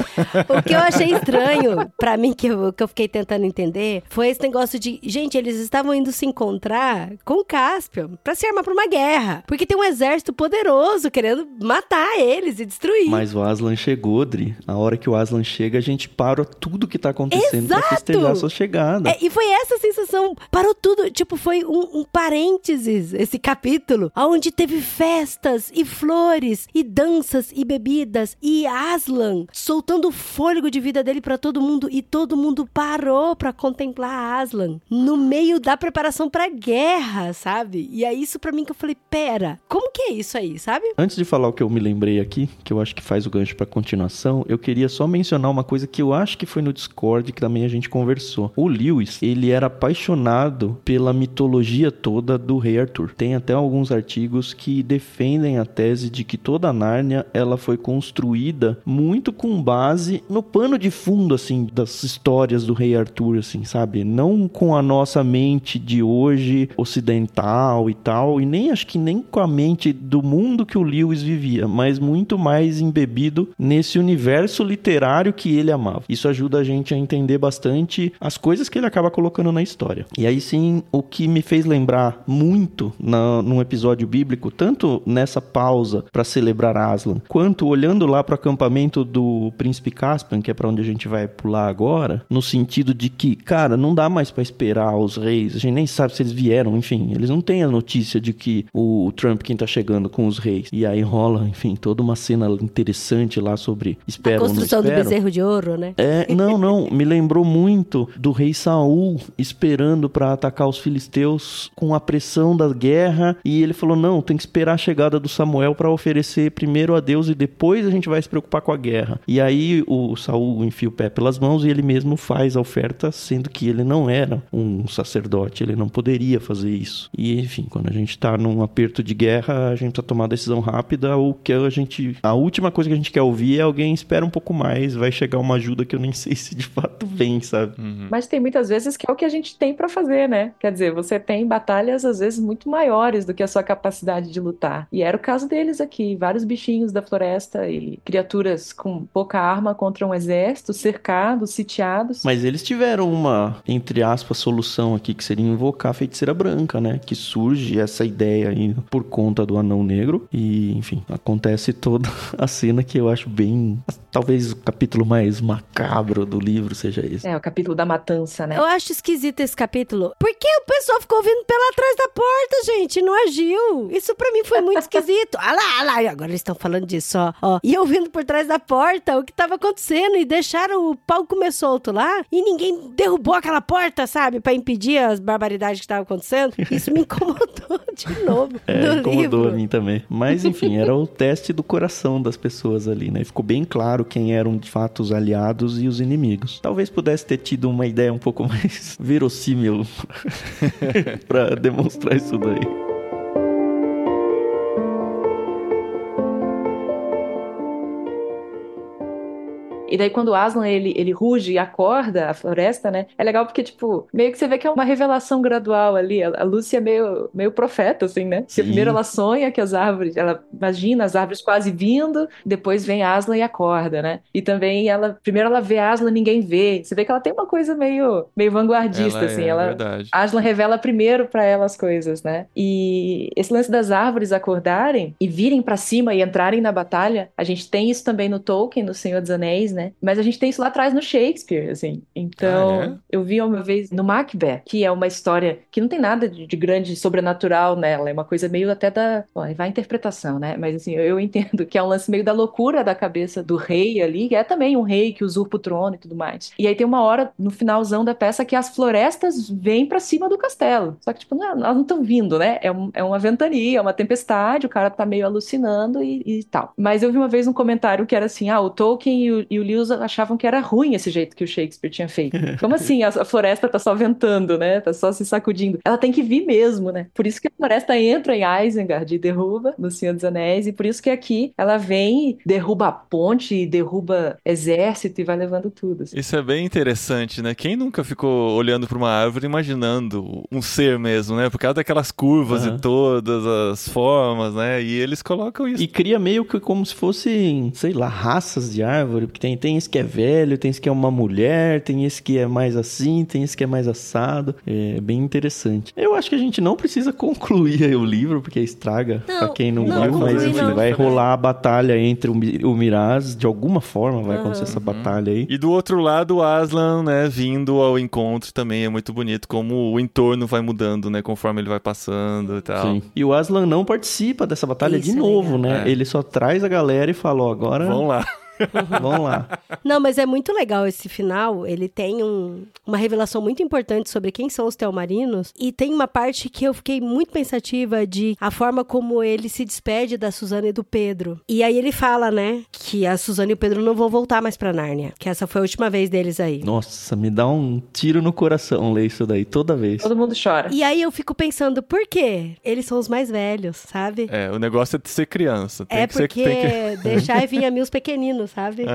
o que eu achei estranho, pra mim, que eu, que eu fiquei tentando entender, foi esse negócio de, gente, eles estavam indo se encontrar com Caspian pra se armar pra uma guerra. Porque tem um exército poderoso querendo matar eles e destruir. Mas o Aslan chegou, Dri. A hora que o Aslan chega, a gente para tudo que tá acontecendo pra Exato! festejar a sua chegada. É, e foi essa sensação, parou tudo, tipo, foi um, um parênteses, esse capítulo, onde teve festas e flores, e danças e bebidas, e Aslan soltando o fôlego de vida dele dele pra todo mundo e todo mundo parou pra contemplar Aslan no meio da preparação pra guerra, sabe? E é isso pra mim que eu falei, pera, como que é isso aí, sabe? Antes de falar o que eu me lembrei aqui, que eu acho que faz o gancho pra continuação, eu queria só mencionar uma coisa que eu acho que foi no Discord que também a gente conversou. O Lewis, ele era apaixonado pela mitologia toda do Rei Arthur. Tem até alguns artigos que defendem a tese de que toda a Nárnia ela foi construída muito com base no pano de fundo assim das histórias do Rei Arthur, assim, sabe? Não com a nossa mente de hoje ocidental e tal, e nem acho que nem com a mente do mundo que o Lewis vivia, mas muito mais embebido nesse universo literário que ele amava. Isso ajuda a gente a entender bastante as coisas que ele acaba colocando na história. E aí sim, o que me fez lembrar muito na, num episódio bíblico, tanto nessa pausa para celebrar Aslan, quanto olhando lá para o acampamento do príncipe Caspian, que é para onde a gente vai pular agora, no sentido de que, cara, não dá mais para esperar os reis, a gente nem sabe se eles vieram, enfim, eles não têm a notícia de que o Trump quem tá chegando com os reis. E aí rola, enfim, toda uma cena interessante lá sobre A esperam não construção do esperam. bezerro de ouro, né? É, não, não, me lembrou muito do rei Saul esperando para atacar os filisteus com a pressão da guerra e ele falou: "Não, tem que esperar a chegada do Samuel para oferecer primeiro a Deus e depois a gente vai se preocupar com a guerra". E aí o Saul enfia o pé pelas mãos e ele mesmo faz a oferta, sendo que ele não era um sacerdote, ele não poderia fazer isso. E enfim, quando a gente tá num aperto de guerra, a gente precisa tomar decisão rápida, o que a gente a última coisa que a gente quer ouvir é alguém espera um pouco mais, vai chegar uma ajuda que eu nem sei se de fato vem, sabe? Mas tem muitas vezes que é o que a gente tem pra fazer, né? Quer dizer, você tem batalhas às vezes muito maiores do que a sua capacidade de lutar. E era o caso deles aqui, vários bichinhos da floresta e criaturas com pouca arma contra um exército, cercados, sitiados. Mas eles tiveram uma, entre aspas, solução aqui que seria invocar a feiticeira branca, né? Que surge essa ideia aí por conta do anão negro. E, enfim, acontece toda a cena que eu acho bem. Talvez o capítulo mais macabro do livro seja esse. É, o capítulo da matança, né? Eu acho esquisito esse capítulo. Por que o pessoal ficou vindo pela trás da porta, gente? Não agiu. Isso pra mim foi muito esquisito. Ah lá, ah lá. Agora eles estão falando disso, ó, ó. E eu vindo por trás da porta o que tava acontecendo e deixaram o pau comer solto lá e ninguém derrubou aquela porta, sabe? Pra impedir as barbaridades que estavam acontecendo. Isso me incomodou de novo É, incomodou livro. a mim também. Mas, enfim, era o teste do coração das pessoas ali, né? Ficou bem claro quem eram de fato os aliados e os inimigos. Talvez pudesse ter tido uma ideia um pouco mais verossímil pra demonstrar isso daí. E daí quando o Aslan ele, ele ruge e acorda a floresta, né? É legal porque, tipo, meio que você vê que é uma revelação gradual ali. A, a Lúcia é meio, meio profeta, assim, né? Porque Sim. primeiro ela sonha que as árvores, ela imagina as árvores quase vindo, depois vem Aslan e acorda, né? E também ela, primeiro ela vê Aslan e ninguém vê. Você vê que ela tem uma coisa meio, meio vanguardista, Ela assim. é, ela, verdade. Aslan revela primeiro pra ela as coisas, né? E esse lance das árvores acordarem e virem pra cima e entrarem na batalha, a gente tem isso também no Tolkien, no Senhor dos Anéis, né? Mas a gente tem isso lá atrás no Shakespeare, assim. Então, Ah, é? eu vi uma vez no Macbeth, que é uma história que não tem nada de, de grande sobrenatural nela, é uma coisa meio até da. Bom, aí vai a interpretação, né? Mas assim, eu, eu entendo que é um lance meio da loucura da cabeça do rei ali, que é também um rei que usurpa o trono e tudo mais. E aí tem uma hora no finalzão da peça que as florestas vêm pra cima do castelo. Só que, tipo, não, elas não estão vindo, né? É, um- é uma ventania, é uma tempestade, o cara tá meio alucinando e, e tal. Mas eu vi uma vez um comentário que era assim: ah, o Tolkien e o, e o Lewis achavam que era ruim esse jeito que o Shakespeare tinha feito. Como assim? A, floresta tá só ventando, né? Tá só se sacudindo. Ela tem que vir mesmo, né? Por isso que a floresta entra em Isengard e derruba no Senhor dos Anéis, e por isso que aqui ela vem, derruba a ponte, e derruba exército e vai levando tudo. assim. Isso é bem interessante, né? Quem nunca ficou olhando para uma árvore imaginando um ser mesmo, né? Por causa daquelas curvas Aham. e todas as formas, né? E eles colocam isso. E cria meio que como se fossem, sei lá, raças de árvore. Porque tem, tem esse que é velho, tem esse que é uma mulher, tem esse que é mais assim, tem esse que é mais assado. É bem interessante. Eu acho que a gente não precisa concluir aí o livro, porque estraga Não, pra quem não, não, viu. Mas enfim, não. vai rolar a batalha entre o, Mi- o Miraz. De alguma forma vai acontecer essa batalha aí. E do outro lado, o Aslan, né, vindo ao encontro também é muito bonito, como o entorno vai mudando, né, conforme ele vai passando e tal. Sim. E o Aslan não participa dessa batalha Isso de é novo, legal. né? É. Ele só traz a galera e fala, ó, agora Vamos lá. Vamos lá. Não, mas é muito legal esse final. Ele tem um- uma revelação muito importante sobre quem são os Telmarinos. E tem uma parte que eu fiquei muito pensativa de a forma como ele se despede da Suzana e do Pedro. E aí ele fala, né, que a Suzana e o Pedro não vão voltar mais pra Nárnia. Que essa foi a última vez deles aí. Nossa, me dá um tiro no coração ler isso daí toda vez. Todo mundo chora. E aí eu fico pensando, por quê? Eles são os mais velhos, sabe? É, o negócio é de ser criança. Tem É que ser, porque tem que... deixar e vir a mim os pequeninos, sabe?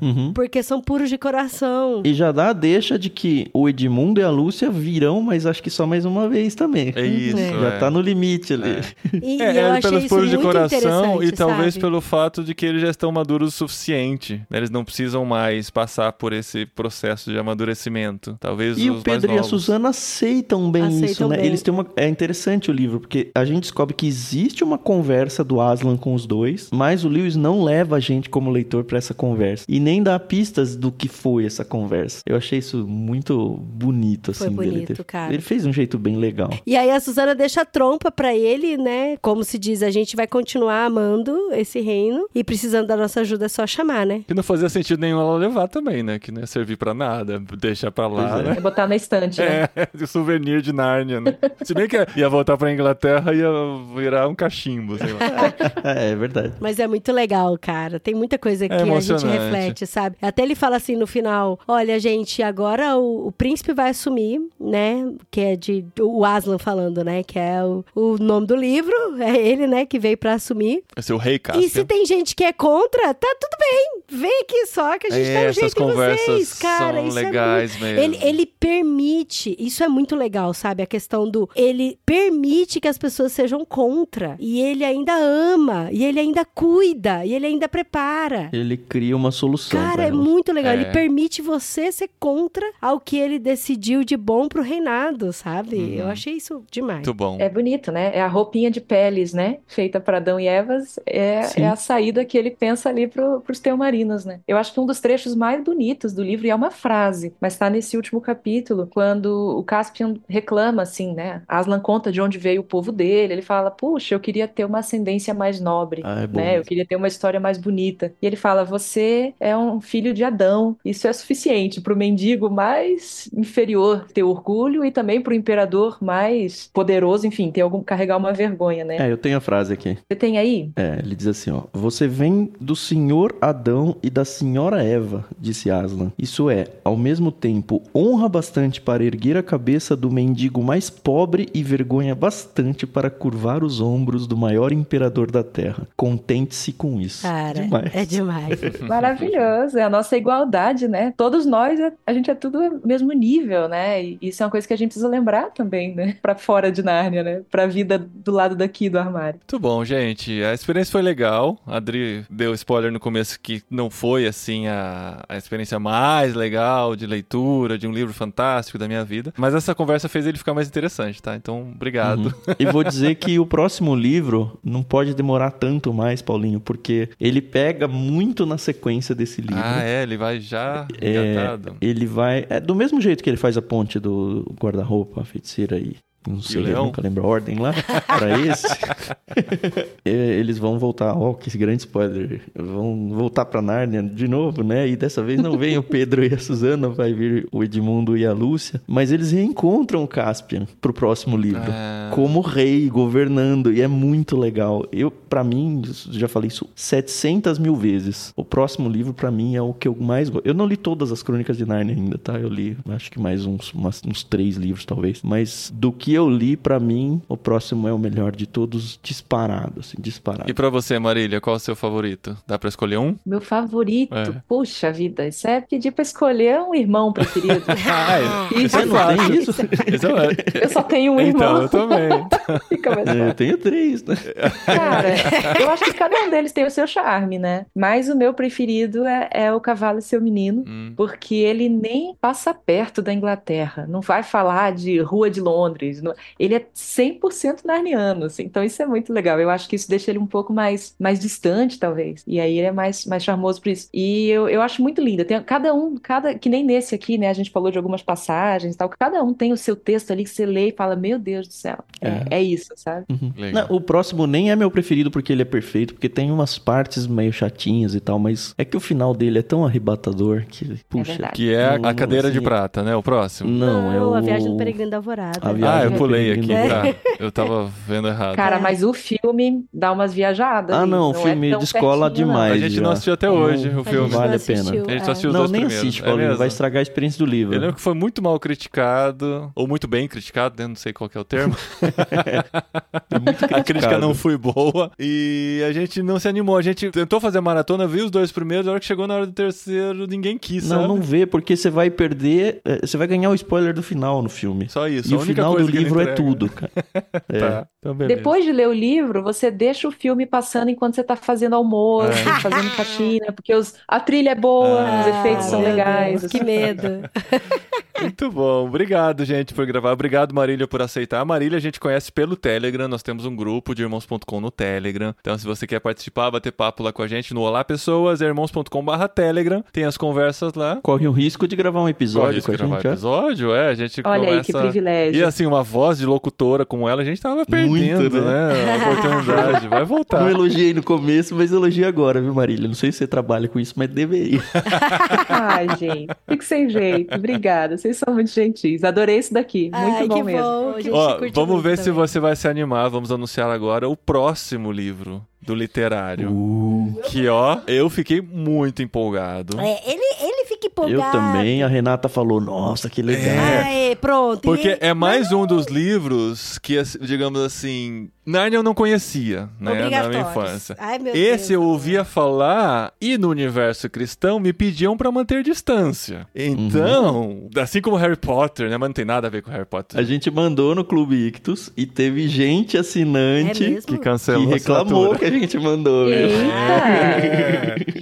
Uhum. Porque são puros de coração. E já dá a deixa de que o Edmundo e a Lúcia virão, mas acho que só mais uma vez também. É isso. É. Já tá no limite ali. E, É, e eu é achei pelos isso puros de muito coração e talvez sabe? pelo fato de que eles já estão maduros o suficiente. né? Eles não precisam mais passar por esse processo de amadurecimento. Talvez E os o Pedro mais e a. Suzana aceitam bem Aceitam isso, né? bem. Eles têm uma. É interessante o livro, porque a gente descobre que existe uma conversa do Aslan com os dois, mas o Lewis não leva a gente como leitor pra essa conversa. E nem dá pistas do que foi essa conversa. Eu achei isso muito bonito, assim, Foi dele bonito, ter- cara. Ele fez um jeito bem legal. E aí a Suzana deixa a trompa pra ele, né? Como se diz, a gente vai continuar amando esse reino e precisando da nossa ajuda é só chamar, né? Que não fazia sentido nenhum ela levar também, né? Que não ia servir pra nada, deixar pra lá, é. né? É botar na estante, né? É, de souvenir de Nárnia, né? Se bem que ia voltar pra Inglaterra e ia virar um cachimbo, sei lá. É, é verdade. Mas é muito legal, cara. Tem muita coisa que a gente emocionante. reflete, sabe? Até ele fala assim no final: olha, gente, agora o, o príncipe vai assumir, né? Que é de. O Aslan falando, né? Que é o, o nome do livro. É ele, né? Que veio pra assumir. Esse é o rei E se tem gente que é contra, tá tudo bem. Vem aqui só que a gente É, um essas jeito conversas vocês, cara. são isso é legais muito... mesmo. Ele, ele permite, isso é muito legal, sabe? A questão do. Ele permite que as pessoas sejam contra. E ele ainda ama, e ele ainda cuida, e ele ainda prepara. Ele cria uma solução. Cara, é muito legal. É. Ele permite você ser contra ao que ele decidiu de bom pro reinado, sabe? Uhum. Eu achei isso demais. Muito bom. É bonito, né? É a roupinha de peles, né? Feita para Adão e Evas. É, é a saída que ele pensa ali pro, pros teomarinos, né? Eu acho que um dos trechos mais bonitos do livro, e é uma frase, mas tá nesse último capítulo, quando o Caspian reclama, assim, né? Aslan conta de onde veio o povo dele. Ele fala, puxa, eu queria ter uma ascendência mais nobre. Ah, é né? Eu queria ter uma história mais bonita. E ele fala: Você é um filho de Adão. Isso é suficiente para o mendigo mais inferior ter orgulho e também para o imperador mais poderoso, enfim, ter algum carregar uma vergonha, né? É, eu tenho a frase aqui. Você tem aí? É, ele diz assim, ó. Você vem do senhor Adão e da senhora Eva, disse Aslan. Isso é, ao mesmo tempo, honra bastante para erguer a cabeça do mendigo mais pobre e vergonha bastante para curvar os ombros do maior imperador da terra. Contente-se com isso. Cara, Demais. é demais. Maravilhoso, é a nossa igualdade, né? Todos nós, é- a gente é tudo mesmo nível, né? E isso é uma coisa que a gente precisa lembrar também, né? Pra fora de Nárnia, né? Pra vida do lado daqui do armário. Muito bom, gente. A experiência foi legal. A Adri deu spoiler no começo que não foi, assim, a, a experiência mais legal de leitura, de um livro fantástico da minha vida. Mas essa conversa fez ele ficar mais interessante, tá? Então, obrigado. Uhum. E vou dizer que o próximo livro não pode demorar tanto mais, Paulinho, porque ele pega muito na sequência desse livro. Ah, é, ele vai já É, ele vai. É do mesmo jeito que ele faz a ponte do guarda-roupa, a feiticeira aí. Não sei, nunca lembro a ordem lá. Pra esse. Eles vão voltar. Ó, que grande spoiler. Vão voltar pra Nárnia de novo, né? E dessa vez não vem o Pedro e a Suzana, vai vir o Edmundo e a Lúcia. Mas eles reencontram o Caspian pro próximo livro. Ah. Como rei, governando. E é muito legal. Eu, para mim, já falei isso 700 mil vezes. O próximo livro, pra mim, é o que eu mais gosto. Eu não li todas as crônicas de Narnia ainda, tá? Eu li, acho que mais uns, umas- uns três livros, talvez. Mas do que eu li, pra mim, o próximo é o melhor de todos, disparado, assim, disparado. E pra você, Marília, qual é o seu favorito? Dá pra escolher um? Meu favorito, É. puxa vida, isso é pedir pra escolher um irmão preferido. Ah, Isso Você é não fácil. tem isso? Esse é- Eu só tenho um Então, irmão, eu também. fica mais É, fácil. eu tenho três, né? Cara, eu acho que cada um deles tem o seu charme, né? Mas o meu preferido é, é o Cavalo e Seu Menino, Hum. porque ele nem passa perto da Inglaterra. Não vai falar de Rua de Londres, Não- Ele é 100% narniano, assim, então isso é muito legal. Eu acho que isso deixa ele um pouco mais, mais distante, talvez. E aí ele é mais, mais charmoso por isso. E eu, eu acho muito linda. Tem, cada um, cada, que nem nesse aqui, né? A gente falou de algumas passagens e tal. Cada um tem o seu texto ali que você lê e fala, meu Deus do céu. É, é isso, sabe? Legal. Não, o próximo nem é meu preferido porque ele é perfeito, porque tem umas partes meio chatinhas e tal, mas é que o final dele é tão arrebatador que, puxa. verdade. Que é a- Não, a cadeira de assim, prata, né? O próximo. Não, é o... a viagem do peregrino da alvorada. A viagem Ah, eu do pulei aqui, tá? Eu tava vendo errado. Cara, É. mas o filme dá umas viajadas. Ah, não, o é filme tão descola pertinho, não. demais. a gente não assistiu até Não- hoje o filme. Vale a pena. A gente só é. assistiu os Não, dois nem primeiros. assiste, É Paulinho, mesmo? vai estragar a experiência do livro. Eu lembro que foi muito mal criticado, ou muito bem criticado, né? não sei qual que é o termo. a crítica não foi boa e a gente não se animou. A gente tentou fazer a maratona, viu os dois primeiros, a hora que chegou na hora do terceiro, ninguém quis, Não, sabe? não vê, porque você vai perder. é, Você vai ganhar o spoiler do final no filme. Só isso. E a o única final do coisa que ele livro é entrega. tudo, cara. É. Tá, então. Depois de ler o livro, você deixa o filme passando enquanto você tá fazendo almoço, É. fazendo faxina, porque os, a trilha é boa, Ah, os efeitos são legais. Deus, que medo. Muito bom. Obrigado, gente, por gravar. Obrigado, Marília, por aceitar. A Marília a gente conhece pelo Telegram. Nós temos um grupo de irmãos.com no Telegram. Então, se você quer participar, bater papo lá com a gente no Olá Pessoas, é irmãos.com/barra Telegram. Tem as conversas lá. Corre o risco de gravar um episódio Corre com a gravar gente. ó. episódio, é. A gente Olha aí, que privilégio. E assim, uma voz de locutora como ela, a gente tava perdendo, né? né? A oportunidade. Vai voltar. Não elogiei no começo, mas elogiei agora, viu, Marília? Não sei se você trabalha com isso, mas deveria. Ai, gente, fico sem jeito. Obrigada, vocês são muito gentis. Adorei isso daqui. Muito Ai, bom que mesmo. bom. Gente Ó, vamos ver se também. você vai se animar. Vamos anunciar agora o próximo livro do literário. Uh, Que, ó, eu fiquei muito empolgado. É, ele, ele fica empolgado. eu também, a Renata falou, nossa, que legal. Aê, pronto. Porque E- é mais um dos livros que, assim, digamos assim, Narnia eu não conhecia, né, na minha infância. Ai, meu Esse Deus. eu ouvia falar e no universo cristão me pediam pra manter distância. Então, assim como Harry Potter, né, mas não tem nada a ver com Harry Potter. A gente mandou no Clube Ictus e teve gente assinante É? Que que cancelou a reclamou assinatura. que a gente mandou.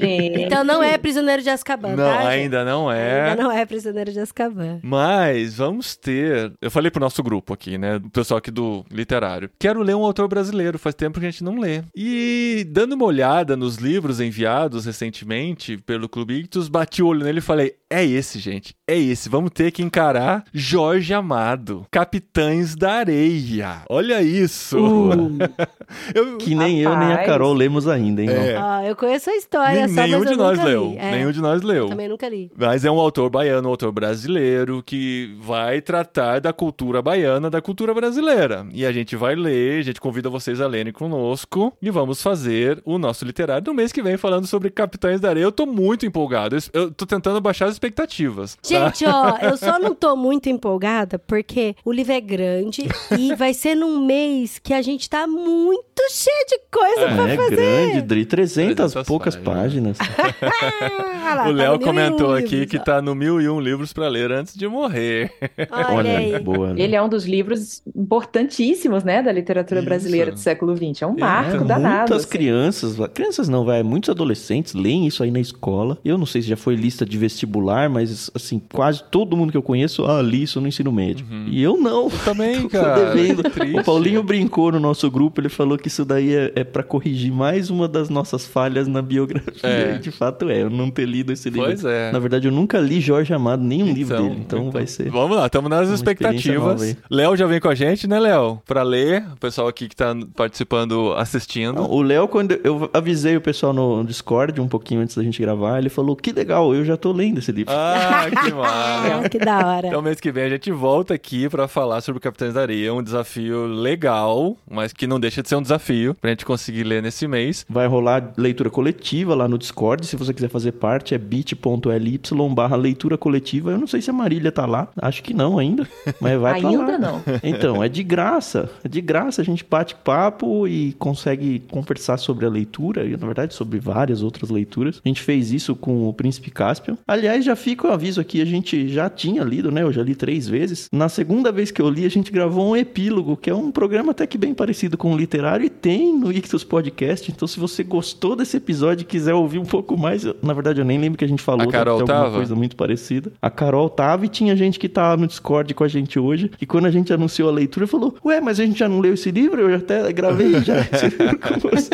Gente. Então não é prisioneiro de Azkaban, Não, tá, ainda não é. Ainda não é prisioneiro de Azkaban. Mas vamos ter. Eu falei pro nosso grupo aqui, né? Do pessoal aqui do literário. Quero ler um autor brasileiro, faz tempo que a gente não lê. E dando uma olhada nos livros enviados recentemente pelo Clube Ictus, bati o olho nele e falei: é esse, gente. É esse. Vamos ter que encarar Jorge Amado, Capitães da Areia. Olha isso. Eu- Que nem eu nem a Rapaz. Carol lemos ainda, hein? É. ó. Ah, eu conheço a história, nem- só, nenhum mas de eu nós nunca leu. É, Nenhum de nós leu. Também nunca li. Mas é um autor baiano, um autor brasileiro que vai tratar da cultura baiana, da cultura brasileira. E a gente vai ler, a gente convida vocês a lerem conosco e vamos fazer o nosso literário no mês que vem falando sobre Capitães da Areia. Eu tô muito empolgado. Eu- tô tentando baixar as expectativas. tá? Gente, ó, eu só não tô muito empolgada porque o livro é grande e vai ser num mês que a gente tá muito cheio de coisa pra É fazer. grande, Dri, 300 300 poucas páginas. páginas. Ah lá, o tá Léo um comentou aqui livros, que ó. tá no mil e um livros pra ler antes de morrer. Olha, Olha aí. boa. né? Ele é um dos livros importantíssimos, né, da literatura Isso. Brasileira do século XX. É um É, marco danado. Muitas assim. crianças, crianças não, vai, muitos adolescentes leem isso aí na escola. Eu não sei se já foi lista de vestibular, mas assim, quase todo mundo que eu conheço, ah, li isso no ensino médio. E eu não. Eu também, Tô cara. O Paulinho brincou no nosso grupo, ele falou que isso daí é, é para corrigir mais uma das nossas falhas na biografia. É. E de fato é, eu não ter lido esse livro. Pois é. Na verdade, eu nunca li Jorge Amado, nenhum livro Então, dele, então, vai ser. Vamos lá, estamos nas expectativas. Léo já vem com a gente, né, Léo? Pra ler. O pessoal aqui que tá participando, assistindo. Não, o Léo, quando eu avisei o pessoal no Discord um pouquinho antes da gente gravar, ele falou: que legal, eu já tô lendo esse livro. Ah, que massa. Ah, que da hora. Então, mês que vem a gente volta aqui pra falar sobre o Capitães da Areia. Um desafio legal, mas que não deixa de ser um desafio pra gente conseguir ler nesse mês. Vai rolar leitura coletiva lá no Discord. Se você quiser fazer parte, é bit.ly barra leitura coletiva. Eu não sei se a Marília tá lá. Acho que não ainda. Mas vai pra lá. Ainda não. Então, é de graça. É de graça. A gente bate papo e consegue conversar sobre a leitura. E, na verdade, sobre várias outras leituras. A gente fez isso com o Príncipe Caspian. Aliás, já fica o aviso aqui. A gente já tinha lido, né? Eu já li três vezes. Na segunda vez que eu li, a gente gravou um epílogo, que é um programa até que bem parecido com o literário. E tem no Ictus Podcast. Então, se você gostou desse episódio e quiser ouvir um pouco mais... eu- na verdade, eu nem lembro que a gente falou. A deve Carol ter alguma coisa muito parecida. A Carol tava e tinha gente que tá no Discord com a gente hoje. E quando a gente anunciou a leitura, falou: Ué, mas a gente já não leu esse livro? Eu até gravei já com você.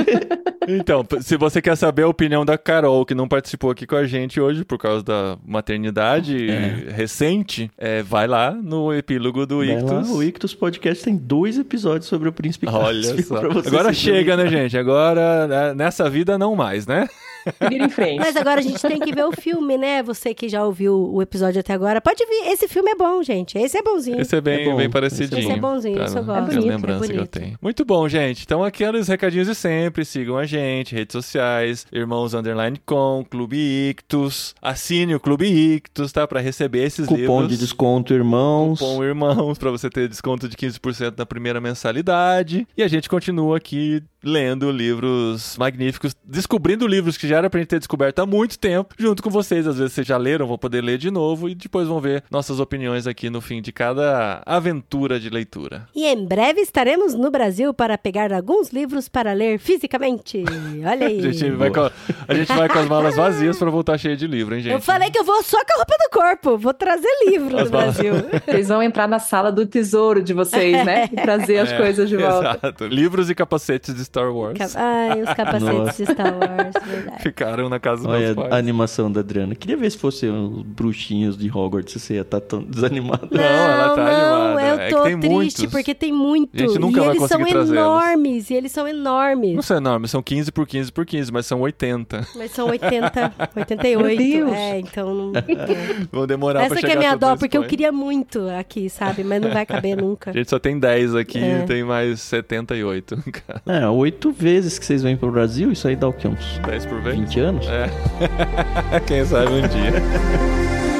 Então, se você quer saber a opinião da Carol, que não participou aqui com a gente hoje por causa da maternidade recente, é, vai lá no epílogo do Vai lá, Ictus. o Ictus Podcast tem dois episódios sobre o Príncipe Olha Cássio só. pra você Agora chega, né, gente? Agora, né, nessa vida, não mais, né? Vira em frente. Mas agora a gente tem que ver o filme, né? Você que já ouviu o episódio até agora, pode vir. Esse filme é bom, gente. Esse é bonzinho. Esse é bem, É bem parecidinho. Esse é bonzinho, esse eu na- gosto. É bonito, lembrança é que eu bonito. tenho. Muito bom, gente. Então, aqueles recadinhos de sempre. Sigam a gente, redes sociais, Irmãos Underline Com, Clube Ictus. Assine o Clube Ictus, tá? Pra receber esses Cupom livros. de desconto, irmãos. Cupom Irmãos, pra você ter desconto de 15% na primeira mensalidade. E a gente continua aqui lendo livros magníficos, descobrindo livros que já era pra gente ter descoberto há muito tempo, junto com vocês. Às vezes vocês já leram, vão poder ler de novo e depois vão ver nossas opiniões aqui no fim de cada aventura de leitura. E em breve estaremos no Brasil para pegar alguns livros para ler fisicamente. Olha aí. A gente vai com, a gente vai com as malas vazias pra voltar cheio de livro, hein, gente? Eu falei que eu vou só com a roupa do corpo. Vou trazer livro As do malas- Brasil. Vocês vão entrar na sala do tesouro de vocês, né? E trazer as É, coisas de volta. Exato. Livros e capacetes de Star Wars. Ai, os capacetes Nossa. de Star Wars, verdade. Ficaram na casa dos Olha meus a pais. animação da Adriana. Queria ver se fosse os bruxinhos de Hogwarts, se você ia estar tão desanimado. Não, ela tá não, animada. eu É que tô tem triste muitos. porque tem muito. A gente nunca e vai eles são enormes, e eles são enormes. Não são enormes, são 15 por 15 por 15, mas são 80. Mas são 80, 88. Meu Deus. É, então não. Vão demorar Essa pra que chegar é minha dó, porque eu queria muito aqui, sabe? Mas não vai caber nunca. A gente só tem 10 aqui É. tem mais 78. cara. É, oito vezes que vocês vêm pro Brasil, isso aí dá o quê? Uns 10 por vez? 20 anos? É. Quem sabe um dia.